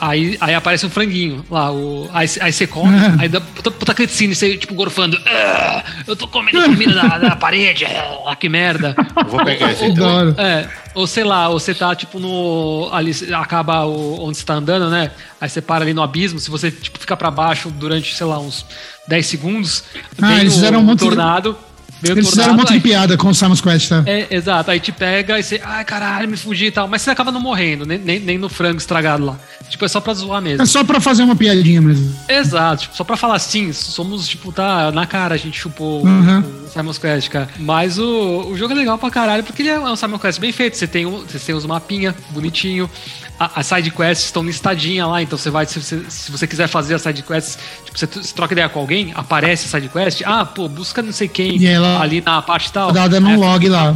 Aí, aí aparece um franguinho lá, o, aí, aí você come, aí dá puta, puta cutscene, você tipo gorfando. Ah, eu tô comendo comida da, da parede, ah, que merda. Eu vou pegar esse então. É, ou sei lá, ou você tá tipo no. Ali acaba o, onde você tá andando, né? Aí você para ali no abismo, se você tipo, ficar pra baixo durante, sei lá, uns 10 segundos, ah, eles fizeram um tornado. De Meio Eles fizeram um monte de piada com o Samus Quest, tá? É, exato. Aí te pega e você, ai caralho, me fugi e tal. Mas você acaba não morrendo, nem, nem, nem no frango estragado lá. Tipo, é só pra zoar mesmo. É só pra fazer uma piadinha mesmo. Exato, tipo, só pra falar assim, somos, tipo, tá na cara, a gente chupou uhum. o Simon's Quest, cara. Mas o, o jogo é legal pra caralho, porque ele é um Simon's Quest bem feito. Você tem, você tem os mapinha bonitinho as side quests estão listadinha lá, então você vai, se você, se você quiser fazer as side quests, você, você troca ideia com alguém, aparece a side quest, ah, pô, busca não sei quem ela, ali na parte tal. Dá dando um log lá.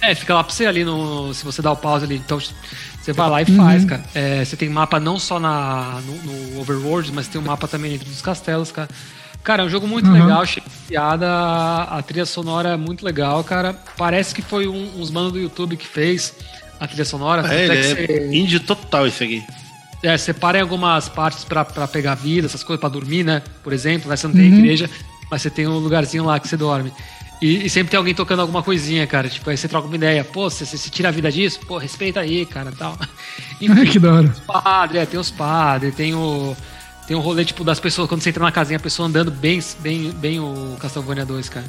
É, fica lá pra você ali no. Se você dá o pause ali, então você vai lá e faz, uhum. cara. É, você tem mapa não só na, no, no, Overworld, mas tem um mapa também dentro dos castelos, cara. Cara, é um jogo muito uhum. legal, cheio de piada, a trilha sonora é muito legal, cara. Parece que foi um, uns manos do YouTube que fez a trilha sonora. É, ele é você... indie total esse aqui. É, separa em algumas partes para pegar vida, essas coisas para dormir, né? Por exemplo, né? você não tem uhum. igreja, mas você tem um lugarzinho lá que você dorme. E, e, sempre tem alguém tocando alguma coisinha, cara. Tipo, aí você troca uma ideia. Pô, você, você tira a vida disso? Pô, respeita aí, cara, tal. Enfim, que da hora. Padre, é, tem os padres, tem o... Tem o rolê, tipo, das pessoas, quando você entra na casinha, a pessoa andando bem, bem, bem o Castlevania 2, cara.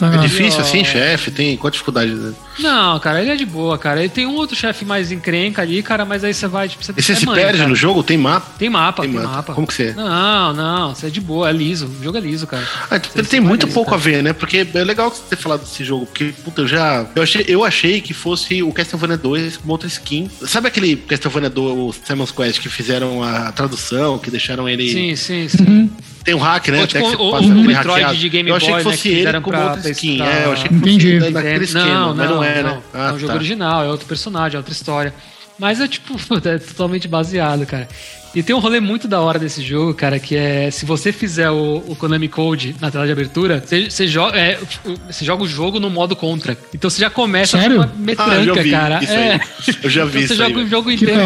É difícil assim, chefe? Tem qual dificuldade? Não, cara, ele é de boa, cara. Ele tem um outro chefe mais encrenca ali, cara, mas aí você vai, tipo, você E você é se mãe, perde cara. no jogo? Tem mapa? Tem mapa, tem, tem mapa. mapa. Como que você é? Não, não, você é de boa, é liso. O jogo é liso, cara. Ah, então ele tem muito liso, pouco cara. a ver, né? Porque é legal você ter falado desse jogo, porque, puta, eu já. Eu achei, eu achei que fosse o Castlevania 2 com outra skin. Sabe aquele Castlevania 2, o Simon's Quest, que fizeram a tradução, que deixaram ele. Sim, sim, sim. Uhum. Tem um hack, né? Ou, tipo, o, o Metroid hackeado. de Game Boy, Eu achei que né, fosse né, que ele com outra skin. É, eu achei que Entendi. fosse naquele esquema, não, não, mas não é, né? Ah, é um jogo tá. original, é outro personagem, é outra história. Mas é tipo, é totalmente baseado, cara. E tem um rolê muito da hora desse jogo, cara, que é se você fizer o, o Konami Code na tela de abertura, você, você, joga, é, você joga o jogo no modo contra. Então você já começa Sério? com uma metranca, ah, cara. É. Eu já vi então, Você joga aí, o jogo inteiro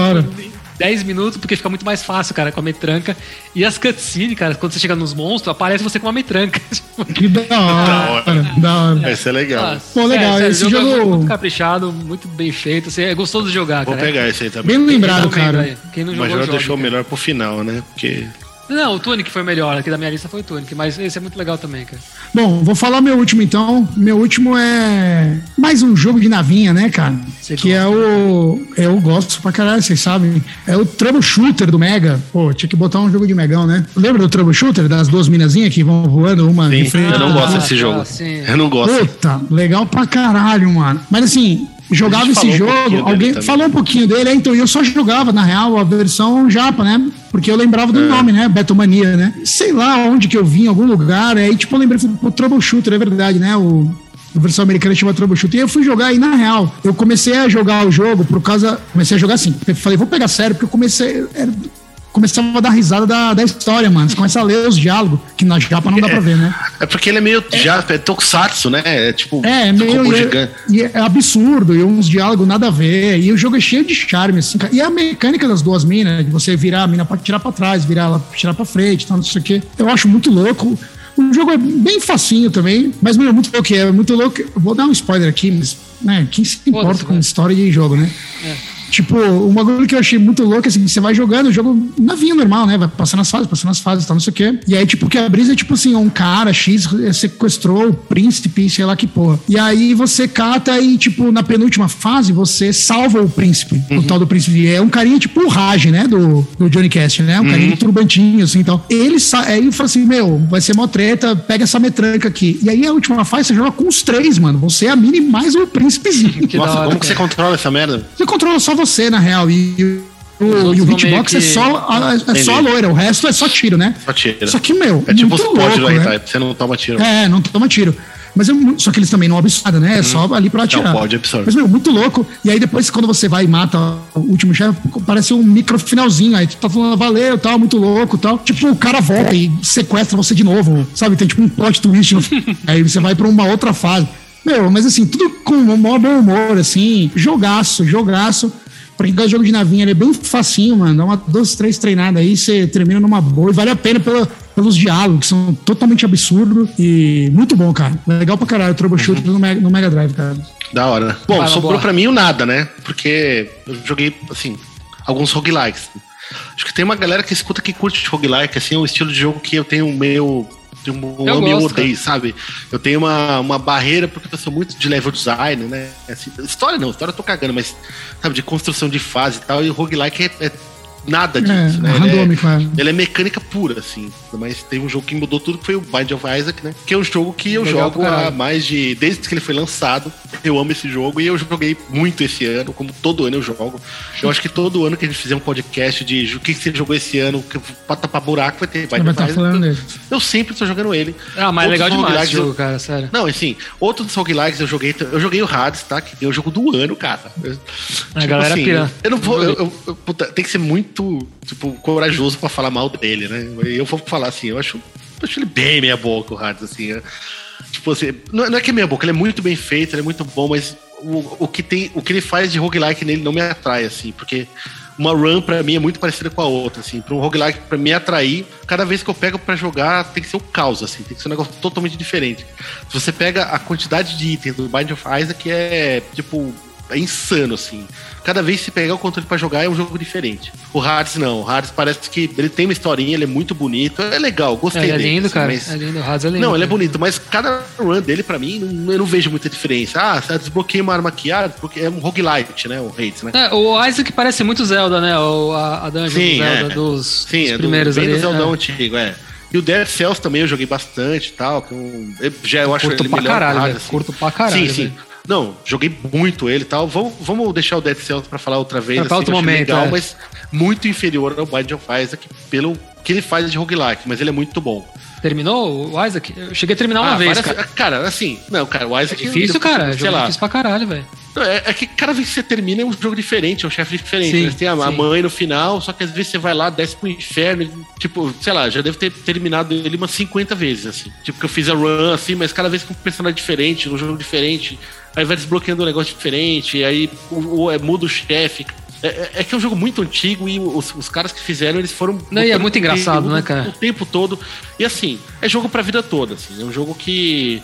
10 minutos, porque fica muito mais fácil, cara, com a metranca. E as cutscenes, cara, quando você chega nos monstros, aparece você com uma metranca. Que da hora. da hora. Esse é legal. Ah, Pô, legal. É, esse jogo, jogo... É muito caprichado, muito bem feito. Assim, é gostoso de jogar, Vou cara. Vou pegar esse aí também. Bem lembrado, cara. Quem não jogou, Mas já deixou o melhor pro final, né? Porque não, o Tunic foi melhor, aqui da minha lista foi o Tunic, mas esse é muito legal também, cara. Bom, vou falar meu último então. Meu último é mais um jogo de navinha, né, cara? Você que gosta, é o. Eu gosto pra caralho, vocês sabem. É o Troubleshooter do Mega. Pô, tinha que botar um jogo de Megão, né? Lembra do Troubleshooter? Das duas minazinhas que vão voando uma sim, de frente? Eu não gosto desse jogo. Ah, eu não gosto. Puta, legal pra caralho, mano. Mas assim, jogava esse jogo, um alguém falou um pouquinho dele, é, então eu só jogava, na real, a versão japa, né? Porque eu lembrava do é. nome, né? Betomania, né? Sei lá onde que eu vim, em algum lugar, aí tipo, eu lembrei, o Troubleshooter, é verdade, né? O, a versão americana chama Troubleshooter. E eu fui jogar aí na real. Eu comecei a jogar o jogo por causa. Comecei a jogar assim. Eu falei, vou pegar sério, porque eu comecei. Era, começava a dar risada da, da história, mano. Você começa a ler os diálogos, que na japa não dá pra ver, né? É porque ele é meio é, já, é tokusatsu, né? É tipo. É, é meio. E é, e é, absurdo, e uns diálogos nada a ver. E o jogo é cheio de charme, assim. E a mecânica das duas minas, de você virar a mina pra tirar pra trás, virar ela tirar pra frente, tal, não sei o quê. Eu acho muito louco. O jogo é bem facinho também, mas, meu, é muito louco. É muito louco. Vou dar um spoiler aqui, mas, né? Quem se importa com história de jogo, né? É. Tipo, um bagulho que eu achei muito louco é assim, você vai jogando o jogo na vinha normal, né? Vai passando as fases, passando as fases, tal, não sei o quê. E aí, tipo, que a brisa é tipo assim, um cara X sequestrou o príncipe, sei lá que porra. E aí você cata e, tipo, na penúltima fase, você salva o príncipe, uhum. o tal do príncipe. É um carinha tipo o Raj, né? Do, do Johnny Cast, né? Um uhum. carinha de turbantinho, assim, então. Ele aí fala assim, meu, vai ser mó treta, pega essa metranca aqui. E aí a última fase você joga com os três, mano. Você é a mini mais o príncipezinho. Nossa, como que você controla essa merda? Você controla só você, na real. E o, e o hitbox que... é, só, é, só a loira, o resto é só tiro, né? Só tiro. Só que, meu. É tipo os louco, né? você não toma tiro. É, não toma tiro. Mas é muito, só que eles também não absorvem, né? É só uhum. ali pra atirar. Não pode absorver. Mas, meu, muito louco. E aí depois, quando você vai e mata o último chefe, parece um micro finalzinho. Aí tu tá falando, valeu, tal, muito louco, tal. Tipo, o cara volta e sequestra você de novo, sabe? Tem tipo um plot twist. No... aí você vai pra uma outra fase. Meu, mas assim, tudo com um maior bom humor, assim. Jogaço, jogaço. Pra quem gosta de jogo de navinha, ele é bem facinho, mano. Dá uma, duas, três treinadas aí, você termina numa boa. E vale a pena pela, pelos diálogos, que são totalmente absurdos. E muito bom, cara. Legal pra caralho o Troubleshoot uhum. no, Mega, no Mega Drive, cara. Da hora. Bom, Vai, sobrou boa. pra mim o nada, né? Porque eu joguei, assim, alguns roguelikes. Acho que tem uma galera que escuta que curte roguelike, assim, é um estilo de jogo que eu tenho meio um eu ame gosto, odeio, sabe? Eu tenho uma, uma barreira porque eu sou muito de level design, né? Assim, história não, história eu tô cagando, mas, sabe, de construção de fase e tal, e o roguelike é, é nada disso, é, né? Ele é, ele é, mecânica pura, assim. Mas tem um jogo que mudou tudo, que foi o Bind of Isaac, né? Que é um jogo que eu Legal jogo há mais de. Desde que ele foi lançado, eu amo esse jogo e eu joguei muito esse ano, como todo ano eu jogo. Eu acho que todo ano que a gente fizer um podcast de o que você jogou esse ano, que pra tapar buraco, vai ter Bind of Isaac. Eu, eu, sempre tô jogando ele. Ah, mas é legal demais esse jogo, cara, sério. Não, assim, outros roguelikes eu joguei. Eu joguei o Hades, tá? Que é o jogo do ano, cara. Eu, a tipo galera assim, pira. Eu não vou. Eu, eu, puta, tem que ser muito, tipo, corajoso para falar mal dele, né? Eu vou falar assim, eu acho, acho ele bem meia boca, o Hades, assim. É, tipo assim, não, não, é que é meia boca, ele é muito bem feito, ele é muito bom, mas o, o, que, tem, o que ele faz de roguelike nele não me atrai, assim, porque uma run para mim é muito parecida com a outra, assim. Para um roguelike para me atrair, cada vez que eu pego para jogar tem que ser o caos, assim, tem que ser um negócio totalmente diferente. Se você pega a quantidade de itens do Bind of Isaac é tipo é insano, assim. Cada vez que você pegar o controle para jogar é um jogo diferente. O Hades não. O Hades parece que ele tem uma historinha, ele é muito bonito. É legal, gostei é, é lindo, assim, cara. Mas... É lindo, o Hades é lindo. Não, ele é bonito, mas cada run dele, para mim, não, eu não vejo muita diferença. Ah, você desbloqueia uma arma aqui, ah, porque é um roguelite, né? O Hades, né? É, o Isaac parece muito Zelda, né? O, a, a dungeon Sim, do Zelda, é. dos, Sim, dos é primeiros do, bem ali. do Zelda é. antigo, é. E o Dead Cells também eu joguei bastante e tal. Que eu, já eu acho curto ele pra melhor caralho, assim. Curto pra caralho. Sim, sim. Não, joguei muito ele e tal. Vamos, vamos deixar o Dead Cells pra falar outra vez. Pra assim, outro momento, legal, é. mas muito inferior ao Bind of Isaac pelo que ele faz de roguelike, mas ele é muito bom. Terminou o Isaac? Eu cheguei a terminar uma ah, vez, cara. Cara, assim, não, cara, o Isaac... É difícil, cara. Sei lá. difícil pra caralho, velho. É, é, que cada vez que você termina é um jogo diferente, é um chefe diferente. Sim, né? Tem a, a, mãe no final, só que às vezes você vai lá, desce pro inferno. tipo, sei lá, já deve ter terminado ele umas 50 vezes, assim. Tipo, que eu fiz a run, assim, mas cada vez com um personagem diferente, um jogo diferente. Aí vai desbloqueando um negócio diferente, aí o, o, é, muda o chefe. É, é, é, que é um jogo muito antigo e os, os caras que fizeram, eles foram. Não, e é muito engraçado, né, cara? O tempo todo. E assim, é jogo pra vida toda. Assim, é um jogo que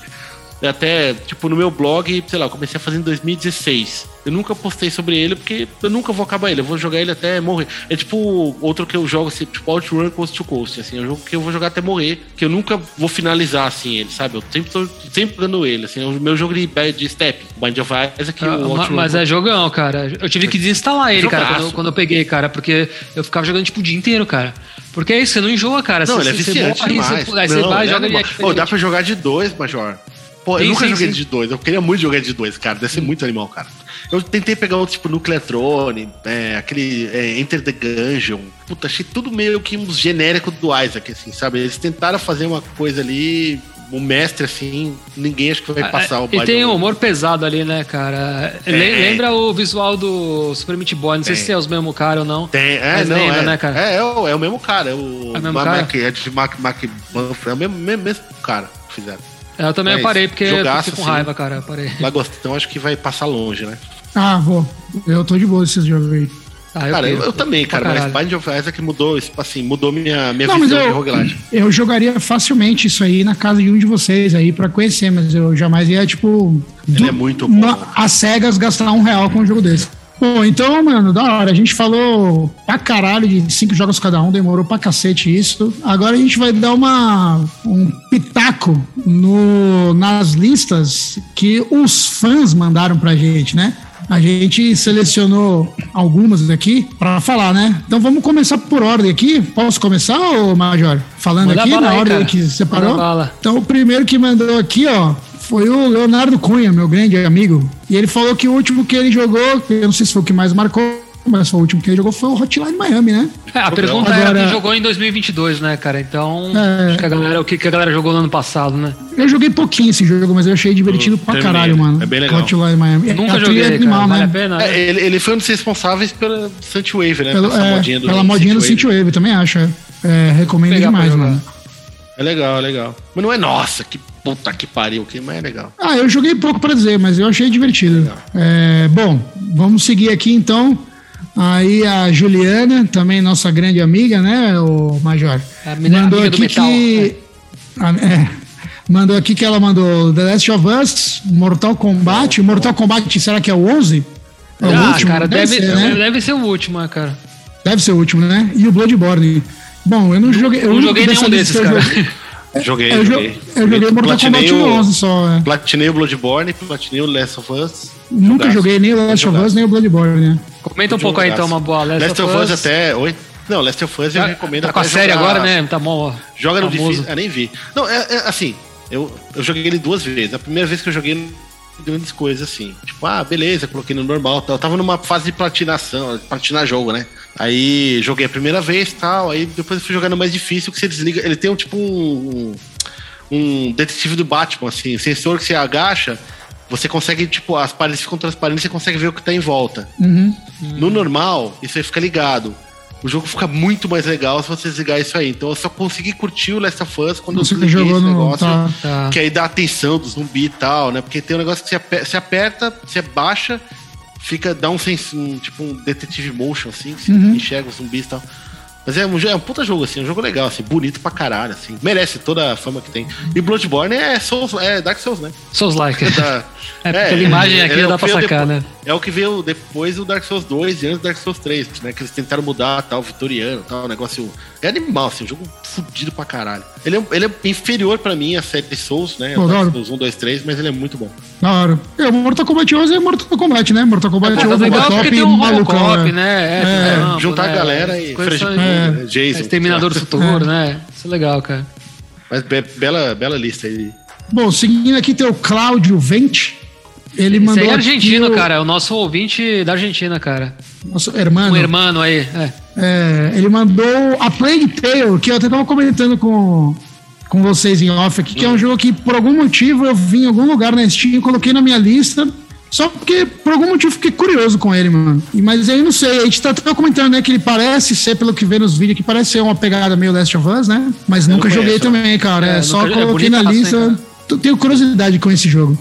até, tipo, no meu blog, sei lá, eu comecei a fazer em 2016. Eu nunca postei sobre ele porque eu nunca vou acabar ele. Eu vou jogar ele até morrer. É tipo outro que eu jogo, assim, tipo Outrun Coast to Coast. Assim, é um jogo que eu vou jogar até morrer. Que eu nunca vou finalizar, assim, ele, sabe? Eu sempre tô sempre dando ele. Assim, é o meu jogo de, de step. Bind of Isaac. Ah, o mas é jogão, cara. Eu tive que desinstalar ele, Jogaço. cara, quando eu, quando eu peguei, cara. Porque eu ficava jogando, tipo, o dia inteiro, cara. Porque é isso, você não enjoa, cara. Não, você, ele é viciante você morre, demais. Você, aí não, você vai, joga ele. É dá pra jogar de dois, Major. Pô, eu nunca sim, joguei sim. de dois. Eu queria muito jogar de dois, cara. Deve ser hum. muito animal, cara. Eu tentei pegar outro tipo Nucleatrone, é, aquele é, Enter the Gungeon. Puta, achei tudo meio que um genérico do Isaac, assim, sabe? Eles tentaram fazer uma coisa ali o mestre, assim, ninguém acho que vai ah, passar o E tem um humor pesado ali, né, cara? É. Lembra o visual do Super Meat Boy? Não sei se é os mesmos cara ou não. Tem, é, não, lembra, é, né, cara? É, é o, é o mesmo cara. É o, é o mesmo cara? Mac, é de Mac, Mac é o mesmo, mesmo, mesmo cara que fizeram. Eu também Mas parei, porque jogaço, eu com raiva, assim, cara. Eu parei. Lagostão acho que vai passar longe, né? Ah, vou. Eu tô de boa esses jogos aí. Ah, eu cara, eu, eu, também, cara, mas Bind of Isaac mudou, assim, mudou minha, minha não, visão eu, de roguelite. Eu jogaria facilmente isso aí na casa de um de vocês aí pra conhecer, mas eu jamais ia, tipo. Ele do, é muito bom. As cegas gastar um real com um jogo desse. Bom, então, mano, da hora. A gente falou pra caralho de cinco jogos cada um, demorou pra cacete isso. Agora a gente vai dar uma, um pitaco no, nas listas que os fãs mandaram pra gente, né? A gente selecionou algumas aqui para falar, né? Então vamos começar por ordem aqui. Posso começar, ô Major? Falando Manda aqui na aí, ordem cara. que separou? Então o primeiro que mandou aqui, ó, foi o Leonardo Cunha, meu grande amigo. E ele falou que o último que ele jogou, eu não sei se foi o que mais marcou, mas foi o último que ele jogou foi o Hotline Miami, né? É, a pergunta Agora... era quem jogou em 2022, né, cara? Então, é... acho que a galera, o que, que a galera jogou no ano passado, né? Eu joguei pouquinho esse jogo, mas eu achei divertido pra terminei. caralho, mano. É bem legal. Hotline Miami. Nunca é, joguei, é animal, cara, né? Pena, né? É, ele, ele foi um dos responsáveis pela Wave, né? Pelo, é, modinha do pela modinha do Wave, também acho. É, recomendo demais, mano. É legal, é legal. Mas não é nossa, que puta que pariu, que mas é legal. Ah, eu joguei pouco para dizer, mas eu achei divertido. É, bom, vamos seguir aqui então. Aí a Juliana, também nossa grande amiga, né, o Major? A mandou aqui que. é, mandou aqui que ela mandou The Last of Us, Mortal Kombat. Mortal Kombat, será que é o 11? É o ah, último? cara, deve, deve, ser, né? deve ser o último, né, cara. Deve ser o último, né? E o Bloodborne. Bom, eu não joguei. Eu não joguei nenhum desses, cara. Joguei, eu joguei. Eu joguei Mortal Kombat 11 só. É. Platinei o Bloodborne, platinei o Last of Us. Nunca joguei nem o Last of Us, nem o Bloodborne, né? Comenta um pouco aí então, uma boa Last, Last of Us. até. Oi? Não, Last of Us eu tá, recomendo tá com a série agora, né? Tá bom. Joga no difícil. Ah, nem vi. Não, é, é assim. Eu, eu joguei ele duas vezes. A primeira vez que eu joguei grandes coisas assim. Tipo, ah, beleza, coloquei no normal. Eu tava numa fase de platinação, platinar jogo, né? Aí joguei a primeira vez tal. Aí depois eu fui jogando mais difícil, que você desliga. Ele tem um tipo um, um detetive do Batman, assim, sensor que você agacha. Você consegue, tipo, as paredes ficam transparentes, você consegue ver o que tá em volta. Uhum. No normal, isso aí fica ligado o jogo fica muito mais legal se você desligar isso aí. Então eu só consegui curtir o Last of Us quando você eu desliguei esse negócio. No... Tá. Que aí dá atenção do zumbi e tal, né? Porque tem um negócio que você aperta, você, aperta, você baixa, fica, dá um, um tipo um detetive motion, assim, que uhum. enxerga os zumbis e tal. Mas é um, é um puta jogo, assim, um jogo legal, assim, bonito pra caralho, assim. Merece toda a fama que tem. E Bloodborne é, Souls, é Dark Souls, né? Souls-like. É, da, é, porque é, a imagem aqui é dá pra sacar, né? É o que veio depois do Dark Souls 2 e antes do Dark Souls 3, né? Que eles tentaram mudar, tal, vitoriano, tal, negócio... É animal, assim, um jogo fudido pra caralho. Ele é, ele é inferior pra mim à série Souls, né? Pô, Dark Souls 1, 2, 3, mas ele é muito bom. Da hora. É, o Mortal Kombat 11 é Mortal Kombat, né? Mortal Kombat é, 11 é top e malucão, né? né? É, é, juntar a galera e... É, Jason. Exterminador do Futuro, né? Isso é legal, cara. Mas be bela, bela lista aí. Bom, seguindo aqui tem o Cláudio Vente. Ele Esse mandou. é argentino, o... cara. É o nosso ouvinte da Argentina, cara. Nosso hermano. Um hermano aí, é. é. ele mandou a Plague Tale, que eu até tava comentando com, com vocês em off aqui, que hum. é um jogo que, por algum motivo, eu vi em algum lugar na Steam, coloquei na minha lista. Só porque, por algum motivo, fiquei curioso com ele, mano. Mas aí não sei, a gente tá até comentando, né, que ele parece ser, pelo que vê nos vídeos, que parece ser uma pegada meio Last of Us, né? Mas eu nunca joguei também, cara. É, é só coloquei na lista. Assim, Tenho curiosidade com esse jogo.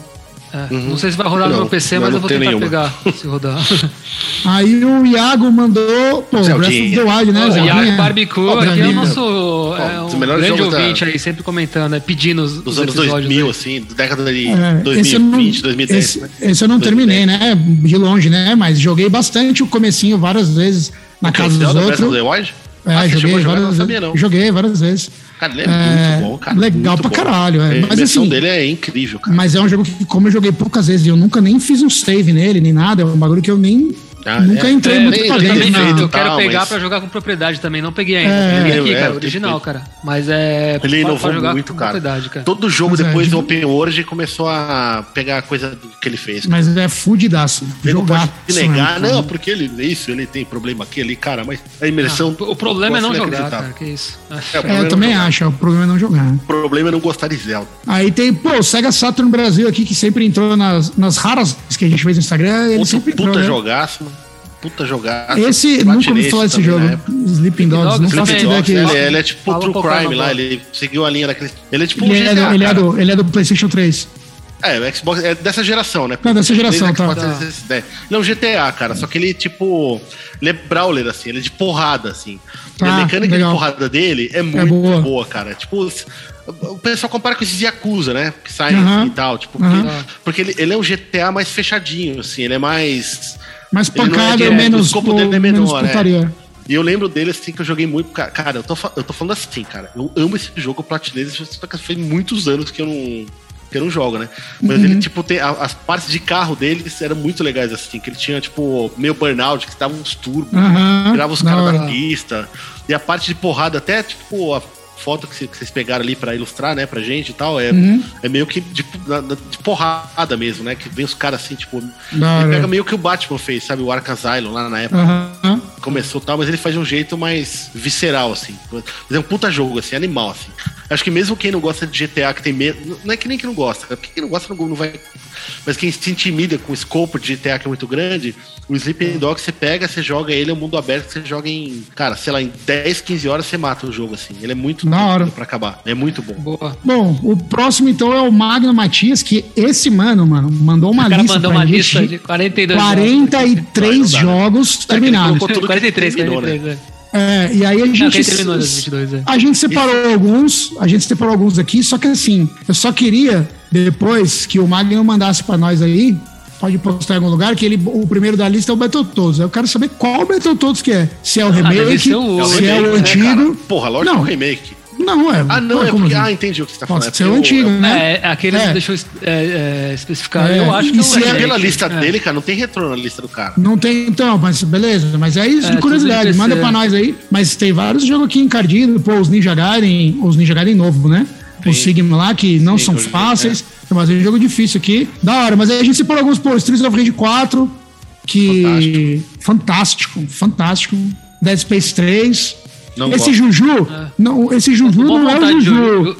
É, uhum. Não sei se vai rodar não, no meu PC, mas eu vou tentar nenhuma. pegar se rodar. Aí o Iago mandou. Pô, Breath of the Wild, né? O Iago Barbecue aqui é o nosso. É um grande ouvinte da... aí, sempre comentando, né, pedindo os, Dos os anos 2000, aí. assim, década de é, 2020, 2010. Esse, né? esse eu não 2010. terminei, né? De longe, né? Mas joguei bastante o comecinho várias vezes na o casa dos outros. Breath of the Wild? É, ah, joguei várias vezes. Joguei várias vezes. Cara, ele é, é muito bom, cara. Legal pra bom. caralho. É. Mas, a assim, dele é incrível, cara. Mas é um jogo que, como eu joguei poucas vezes, eu nunca nem fiz um save nele, nem nada. É um bagulho que eu nem ah, Nunca é, entrei é, muito pra dentro. Eu, eu quero pegar mas... pra jogar com propriedade também. Não peguei ainda. É, peguei aqui, é, cara. Original, cara. Mas é. Ele inovou muito, cara. cara. Todo jogo mas é, depois do Open World começou a pegar a coisa que ele fez. Cara. Mas é fudidaço. Ele jogar, não pode negar, né, não, porque ele isso, ele tem problema aqui, ali, cara. Mas a imersão. Ah, o problema é não jogar, cara. Que isso. É, eu também acho. O problema é não jogar. O problema é não gostar de Zelda. Aí tem, pô, o Sega Saturn Brasil aqui, que sempre entrou nas, nas raras que a gente fez no Instagram. Ele sempre puta entrou, né? jogaço, mano puta jogada. Esse, nunca ouvi falar desse jogo. Né? Sleeping Dogs, não faço ideia que ele, ele é tipo Fala True Crime lá, ele seguiu a linha daquele. Ele é tipo ele, um GTA, é, ele, é do, ele é do PlayStation 3. É, o Xbox é dessa geração, né? Não, dessa geração, tá. tá. Ele é um GTA, cara, só que ele, tipo. Ele é brawler, assim, ele é de porrada, assim. Tá, a mecânica legal. de porrada dele é, é muito é boa. boa. cara. Tipo, o pessoal compara com esses Yakuza, né? Que saem uh assim, e tal. Tipo, uh -huh. porque, porque ele, ele, é um GTA mais fechadinho, assim, ele é mais. Mais pancada, é menos. O escopo dele é menor, né? E eu lembro dele assim que eu joguei muito. Cara, eu tô, eu tô falando assim, cara. Eu amo esse jogo, eu platinei. Faz muitos anos que eu não que eu não jogo, né? Mas uhum. ele, tipo, tem, as partes de carro deles eram muito legais, assim, que ele tinha, tipo, meio burnout, que estavam uns turbos, uhum. tirava os caras da pista. E a parte de porrada, até, tipo, a foto que vocês pegaram ali pra ilustrar, né, pra gente e tal, é, Uhum. é meio que de, de porrada mesmo, né? Que vem os caras assim, tipo. Ele hora. pega meio que o Batman fez, sabe? O Arkham Asylum lá na época. Aham. Começou tal, mas ele faz de um jeito mais visceral, assim. Mas é um puta jogo, assim, animal, assim. Acho que mesmo quem não gosta de GTA, que tem medo. Não é que nem quem não gosta, porque quem não gosta não, não vai. Mas quem se intimida com o escopo de GTA que é muito grande, o Sleeping Dog você pega, você joga ele, é um mundo aberto, você joga em. Cara, sei lá, em 10, 15 horas você mata o jogo, assim. Ele é muito Da hora. pra acabar. É muito bom. Boa. Bom, o próximo então é o Magno Matias, que esse mano, mano, mandou uma O cara lista mandou pra uma gente lista de 42 jogos. 43 Não, não dá, né? jogos É ele terminados. colocou tudo que 43, terminou, 43, é. É, e aí a Não, gente, das 22, é. a gente separou alguns, a gente separou alguns aqui, só que assim, eu só queria depois que o Magno mandasse pra nós aí, pode postar em algum lugar, que ele, o primeiro da lista é o Battletoads. Eu quero saber qual Battletoads que é. Se é o deve remake, o- se é o né, antigo. cara? Porra, lógico Não. que é o remake. Não, é. Ah, não, ué, é como porque. assim? Ah, entendi o que você tá falando. Pode É ser o porque antigo, né? É, aquele É. deixou é, é, especificar. É, Eu acho que e é se é. Pela lista É. dele, cara, não tem retrô na lista do cara. Não tem, então, mas beleza, mas é isso É, de curiosidade. Manda pra nós aí. Mas tem vários jogos aqui encardidos, pô, os Ninja Gaiden, os Ninja Gaiden novo, né? Os Sigma lá, que não Sim, são eu fáceis. Tem mais um jogo difícil aqui. Da hora, mas aí a gente separou alguns, pô, Streets of Rage 4, que. Fantástico, fantástico. Dead Space 3. Não esse gosto. Juju. Não, esse Juju não é o Juju. jo-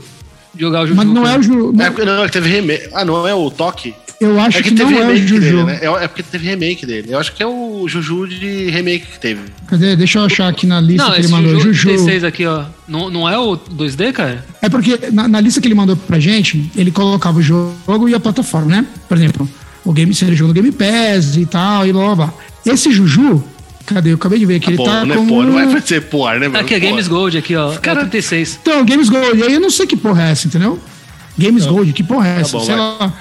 jogar o Juju. Mas não é o Juju. É porque não, é que teve remake. Ah, não é o Toque? Eu acho É que, que não é o Juju. dele, né? É, é porque teve remake dele. Eu acho que é o Juju de remake que teve. Cadê? Deixa eu achar aqui na lista Não, que ele mandou. Juju, Juju. 36 aqui, ó. Não, não é o 2D, cara? É porque na, na lista que ele mandou pra gente, ele colocava o jogo e a plataforma, né? Por exemplo, o game, se ele jogou no Game Pass e tal, e blá blá blá. Esse Juju, cadê? Eu acabei de ver que ele pô, tá não é com. pô, não vai ser poar, né, mano? Aqui é. Games Gold, aqui, ó. cara- É o 36. Então, Games Gold. E aí eu não sei que porra é essa, entendeu? Games Gold, que porra é essa? bom, sei vai. lá.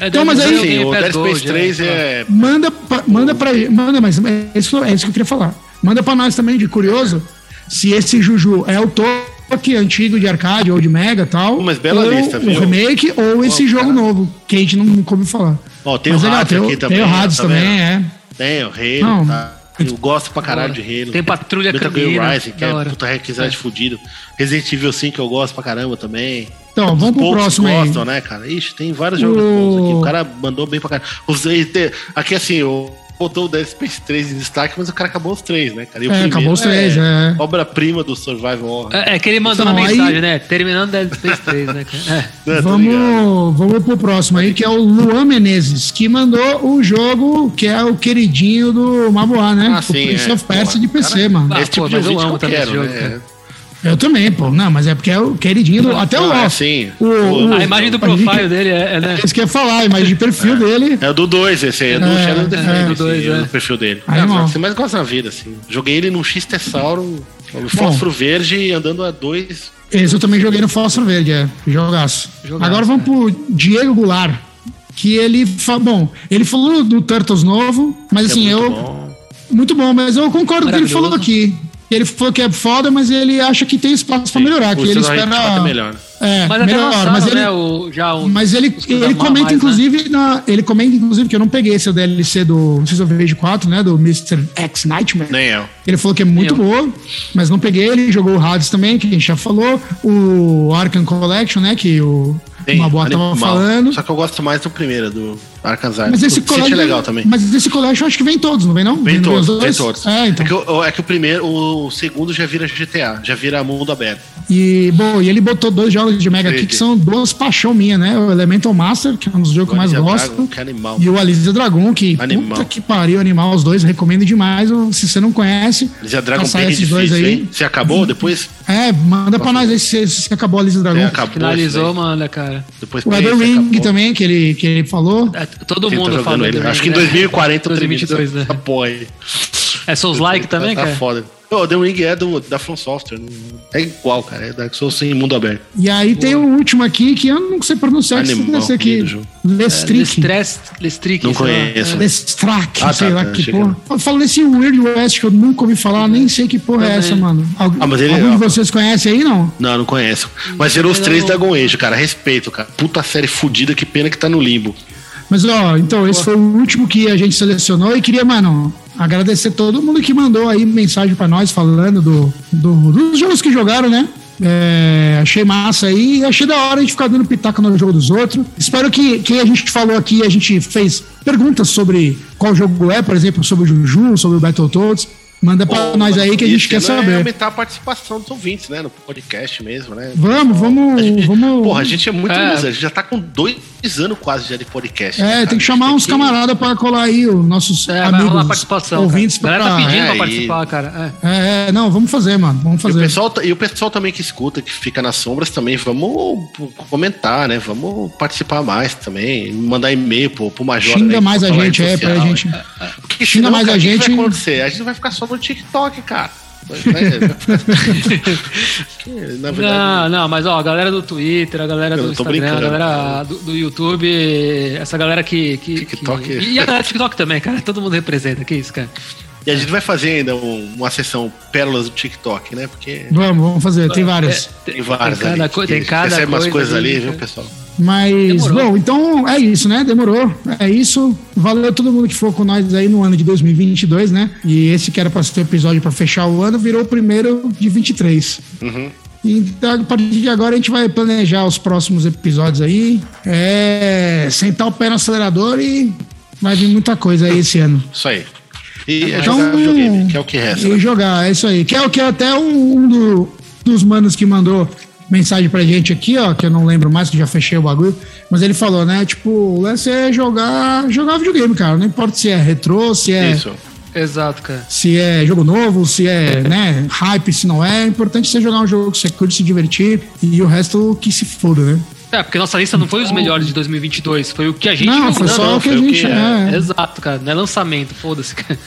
É Então, mas aí- Sim, o Dead Space Gold, 3 é. é. Manda pra, manda pra. Manda, mas é isso, é isso que eu queria falar. Manda pra nós também, de curioso, se esse Juju é o toque antigo de arcade ou de Mega e tal. Mas bela ou lista, o viu? remake ou esse jogo cara. novo, que a gente não, ouviu falar. Ó, tem Mas o legal, Hades tem o- aqui também. Tem o Hades tá também, é. Tem o Halo, Não. tá? Eu gosto pra caralho de Halo. Tem Patrulha Metal Gear Canina, Rising, que é puta requisite fudido. Resident Evil 5 eu gosto pra caramba também. Então, vamos pro Poucos próximo aí. gostam, né, cara? Ixi, tem vários jogos O- bons aqui. O cara mandou bem pra. Os, te- aqui, assim, o, botou o Dead Space 3 em destaque, mas o cara acabou os três, né, cara? E o É, primeiro acabou os três, é. Obra-prima do Survival Horror. É, é que ele mandou Então, na aí- mensagem, né? Terminando Dead Space 3, né, cara? É. Né, tá? Vamos, vamos pro próximo aí, que é o Luan Menezes, que mandou o jogo que é o queridinho do Mabuá, né? Ah, o sim, Prince é. of Persia Pô, de PC, cara, mano. Ah, Esse tipo pô, de mas eu amo que eu também quero, esse jogo, né? cara. Eu também, pô. Não, mas é porque é o queridinho do. Até o Não, é assim. O, o, A imagem do profile dele é, é, né? Isso que eu ia falar, a imagem de perfil dele. É o do 2 esse aí, é do É, Shadow é, Defender, do esse dois, aí, é. o perfil dele. Aí, é, irmão. o que você mais gosta na vida, assim. Joguei ele num X-Tessauro, fósforo verde, andando a dois. Esse eu também joguei no Fósforo Verde, é. Jogaço. Jogaço, Agora vamos pro Diego Goulart. Que ele. Fa... Bom, ele falou do Turtles novo, mas que assim, é muito eu. bom. Muito bom, mas eu concordo com o que ele falou aqui. Ele falou que é foda, mas ele acha que tem espaço pra melhorar. Que ele espera. é melhor. É, Mas até melhor. lançaram, Mas ele, né, o, já o... mas ele, ele comenta, mais, né? inclusive, na, ele comenta, inclusive, que eu não peguei esse DLC do Streets of Rage 4, né? Do Mr. X Nightmare. Nem eu. Ele falou que é muito Eu. boa, mas não peguei. Ele jogou o Hades também, que a gente já falou. O Arkham Collection, né? Que o Tem, Maboa tava animal. falando. Só que eu gosto mais do primeiro, do Arkham Asylum. Mas esse o City colégio. é legal também. Mas esse colégio eu acho que vem todos, não vem não? Vem os todos, vem todos. É, então. que, o, é que o primeiro, o segundo já vira GTA, já vira mundo aberto. E, bom, e ele botou dois jogos de Mega aqui que são duas paixão minha, né? O Elemental Master, que é um dos jogos que eu mais gosto. Dragon, que animal. E o Alisa Dragon, que Animal. puta que pariu, animal, os dois, recomendo demais. Se você não conhece, Já Dragon passar bem esses difícil, dois aí. hein? Você acabou depois? É, manda pra nós aí se, se acabou a Alisa Dragon. É, acabou. Finalizou, mano, cara. Depois O Elden você Ring acabou. também, que ele, que ele falou. É, todo tá mundo jogando fala ele? do Acho que em Ring, né? 2040 eu termino 2022, né? porra aí. É Souls Like também, tá cara? foda. O The Ring é do, da From Software. não- É igual, cara. É Dark Souls em mundo aberto. E aí tem o último aqui que eu não sei pronunciar, que Animal, ser aqui. Lestrick. Lestress, Lestrick. Não conheço. Lestrack, Ah, sei tá, lá tá, que porra. Fala desse Weird West que eu nunca ouvi falar, nem sei que porra é Também. essa, mano. Algu- Ah, mas ele- Algum de ó. vocês conhece aí, não? Não, não conheço. Mas eram os Não. três Dragon Age, cara. Respeito, cara. Puta série fodida, que pena que tá no limbo. Mas, ó, então, esse foi o último que a gente selecionou e queria, mano, agradecer todo mundo que mandou aí mensagem pra nós falando do, do- dos jogos que jogaram, né? É, achei massa aí. Achei da hora a gente ficar dando pitaco no jogo dos outros. Espero que, que a gente falou aqui, a gente fez perguntas sobre qual jogo é, por exemplo, sobre o Juju, sobre o Battletoads. Manda pra nós aí que a gente quer saber. É aumentar a participação dos ouvintes, né? No podcast mesmo, né? Vamos, vamos, gente, vamos. Porra, a gente é muito é. a gente já tá com dois anos quase já de podcast. É, né, tem que chamar uns que... camaradas pra colar aí, os nossos é, amigos participação, ouvintes. Cara. Pra... A galera tá pedindo é, pra participar, e... cara. É. é. não, vamos fazer, mano. Vamos fazer. E o, pessoal, e o pessoal também que escuta, que fica nas sombras também, vamos comentar, né? Vamos participar mais também. Mandar e-mail pro, pro Major. Xinga aí, mais a gente, é, pra gente. Porque Xinga mais a gente. O que vai acontecer? A gente vai ficar só no TikTok, cara. não, não, mas ó, a galera do Twitter, a galera do Instagram, a galera do, do, YouTube, essa galera que. que, TikTok. Que, e a galera do TikTok também, cara. Todo mundo representa, que isso, cara. E a gente vai fazer ainda um, uma sessão Pérolas do TikTok, né? Porque. Vamos, vamos fazer, tem várias. É, tem várias. Tem cada, ali, tem cada recebe umas coisas ali, ali, viu, pessoal? Mas, Demorou. bom, então é isso, né? Demorou. É isso. Valeu todo mundo que for com nós aí no ano de 2022, né? E esse que era para ser o episódio para fechar o ano virou o primeiro de 23. Uhum. Então, a partir de agora, a gente vai planejar os próximos episódios aí. É sentar o pé no acelerador e vai vir muita coisa aí esse ano. Isso aí. E é então, jogar videogame, que é o que resta. E né? jogar, é isso aí. Que é o que é até um, um do, dos manos que mandou mensagem pra gente aqui, ó, que eu não lembro mais, que já fechei o bagulho, mas ele falou, né, tipo, o lance é jogar, jogar videogame, cara, não importa se é retrô, se é... Isso. Exato, cara. Se é jogo novo, se é, né, hype, se não é, é importante você jogar um jogo que você curte se divertir e o resto que se foda, né? É, porque nossa lista não foi os melhores de 2022, foi o que a gente Não, foi só o que a gente. Que, é. É. Exato, cara. Não é lançamento, foda-se, cara.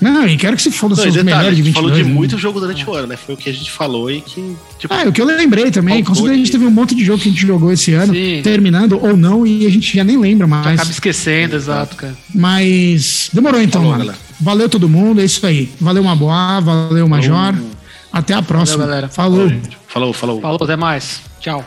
Não, e quero que se foda seus melhores de 22. falou de né? muito jogo durante o ano, né? Foi o que a gente falou e que. Tipo, ah, o que eu lembrei também. Com certeza a gente teve um monte de jogo que a gente jogou esse ano, Sim. terminando ou não, e a gente já nem lembra mais. Já acaba esquecendo, exato, cara. Mas demorou então, falou, mano. Galera. Valeu todo mundo, é isso aí. Valeu Maboá, valeu Major. Até a próxima. Valeu, galera. Falou. Falou, falou. Falou, até mais. Tchau.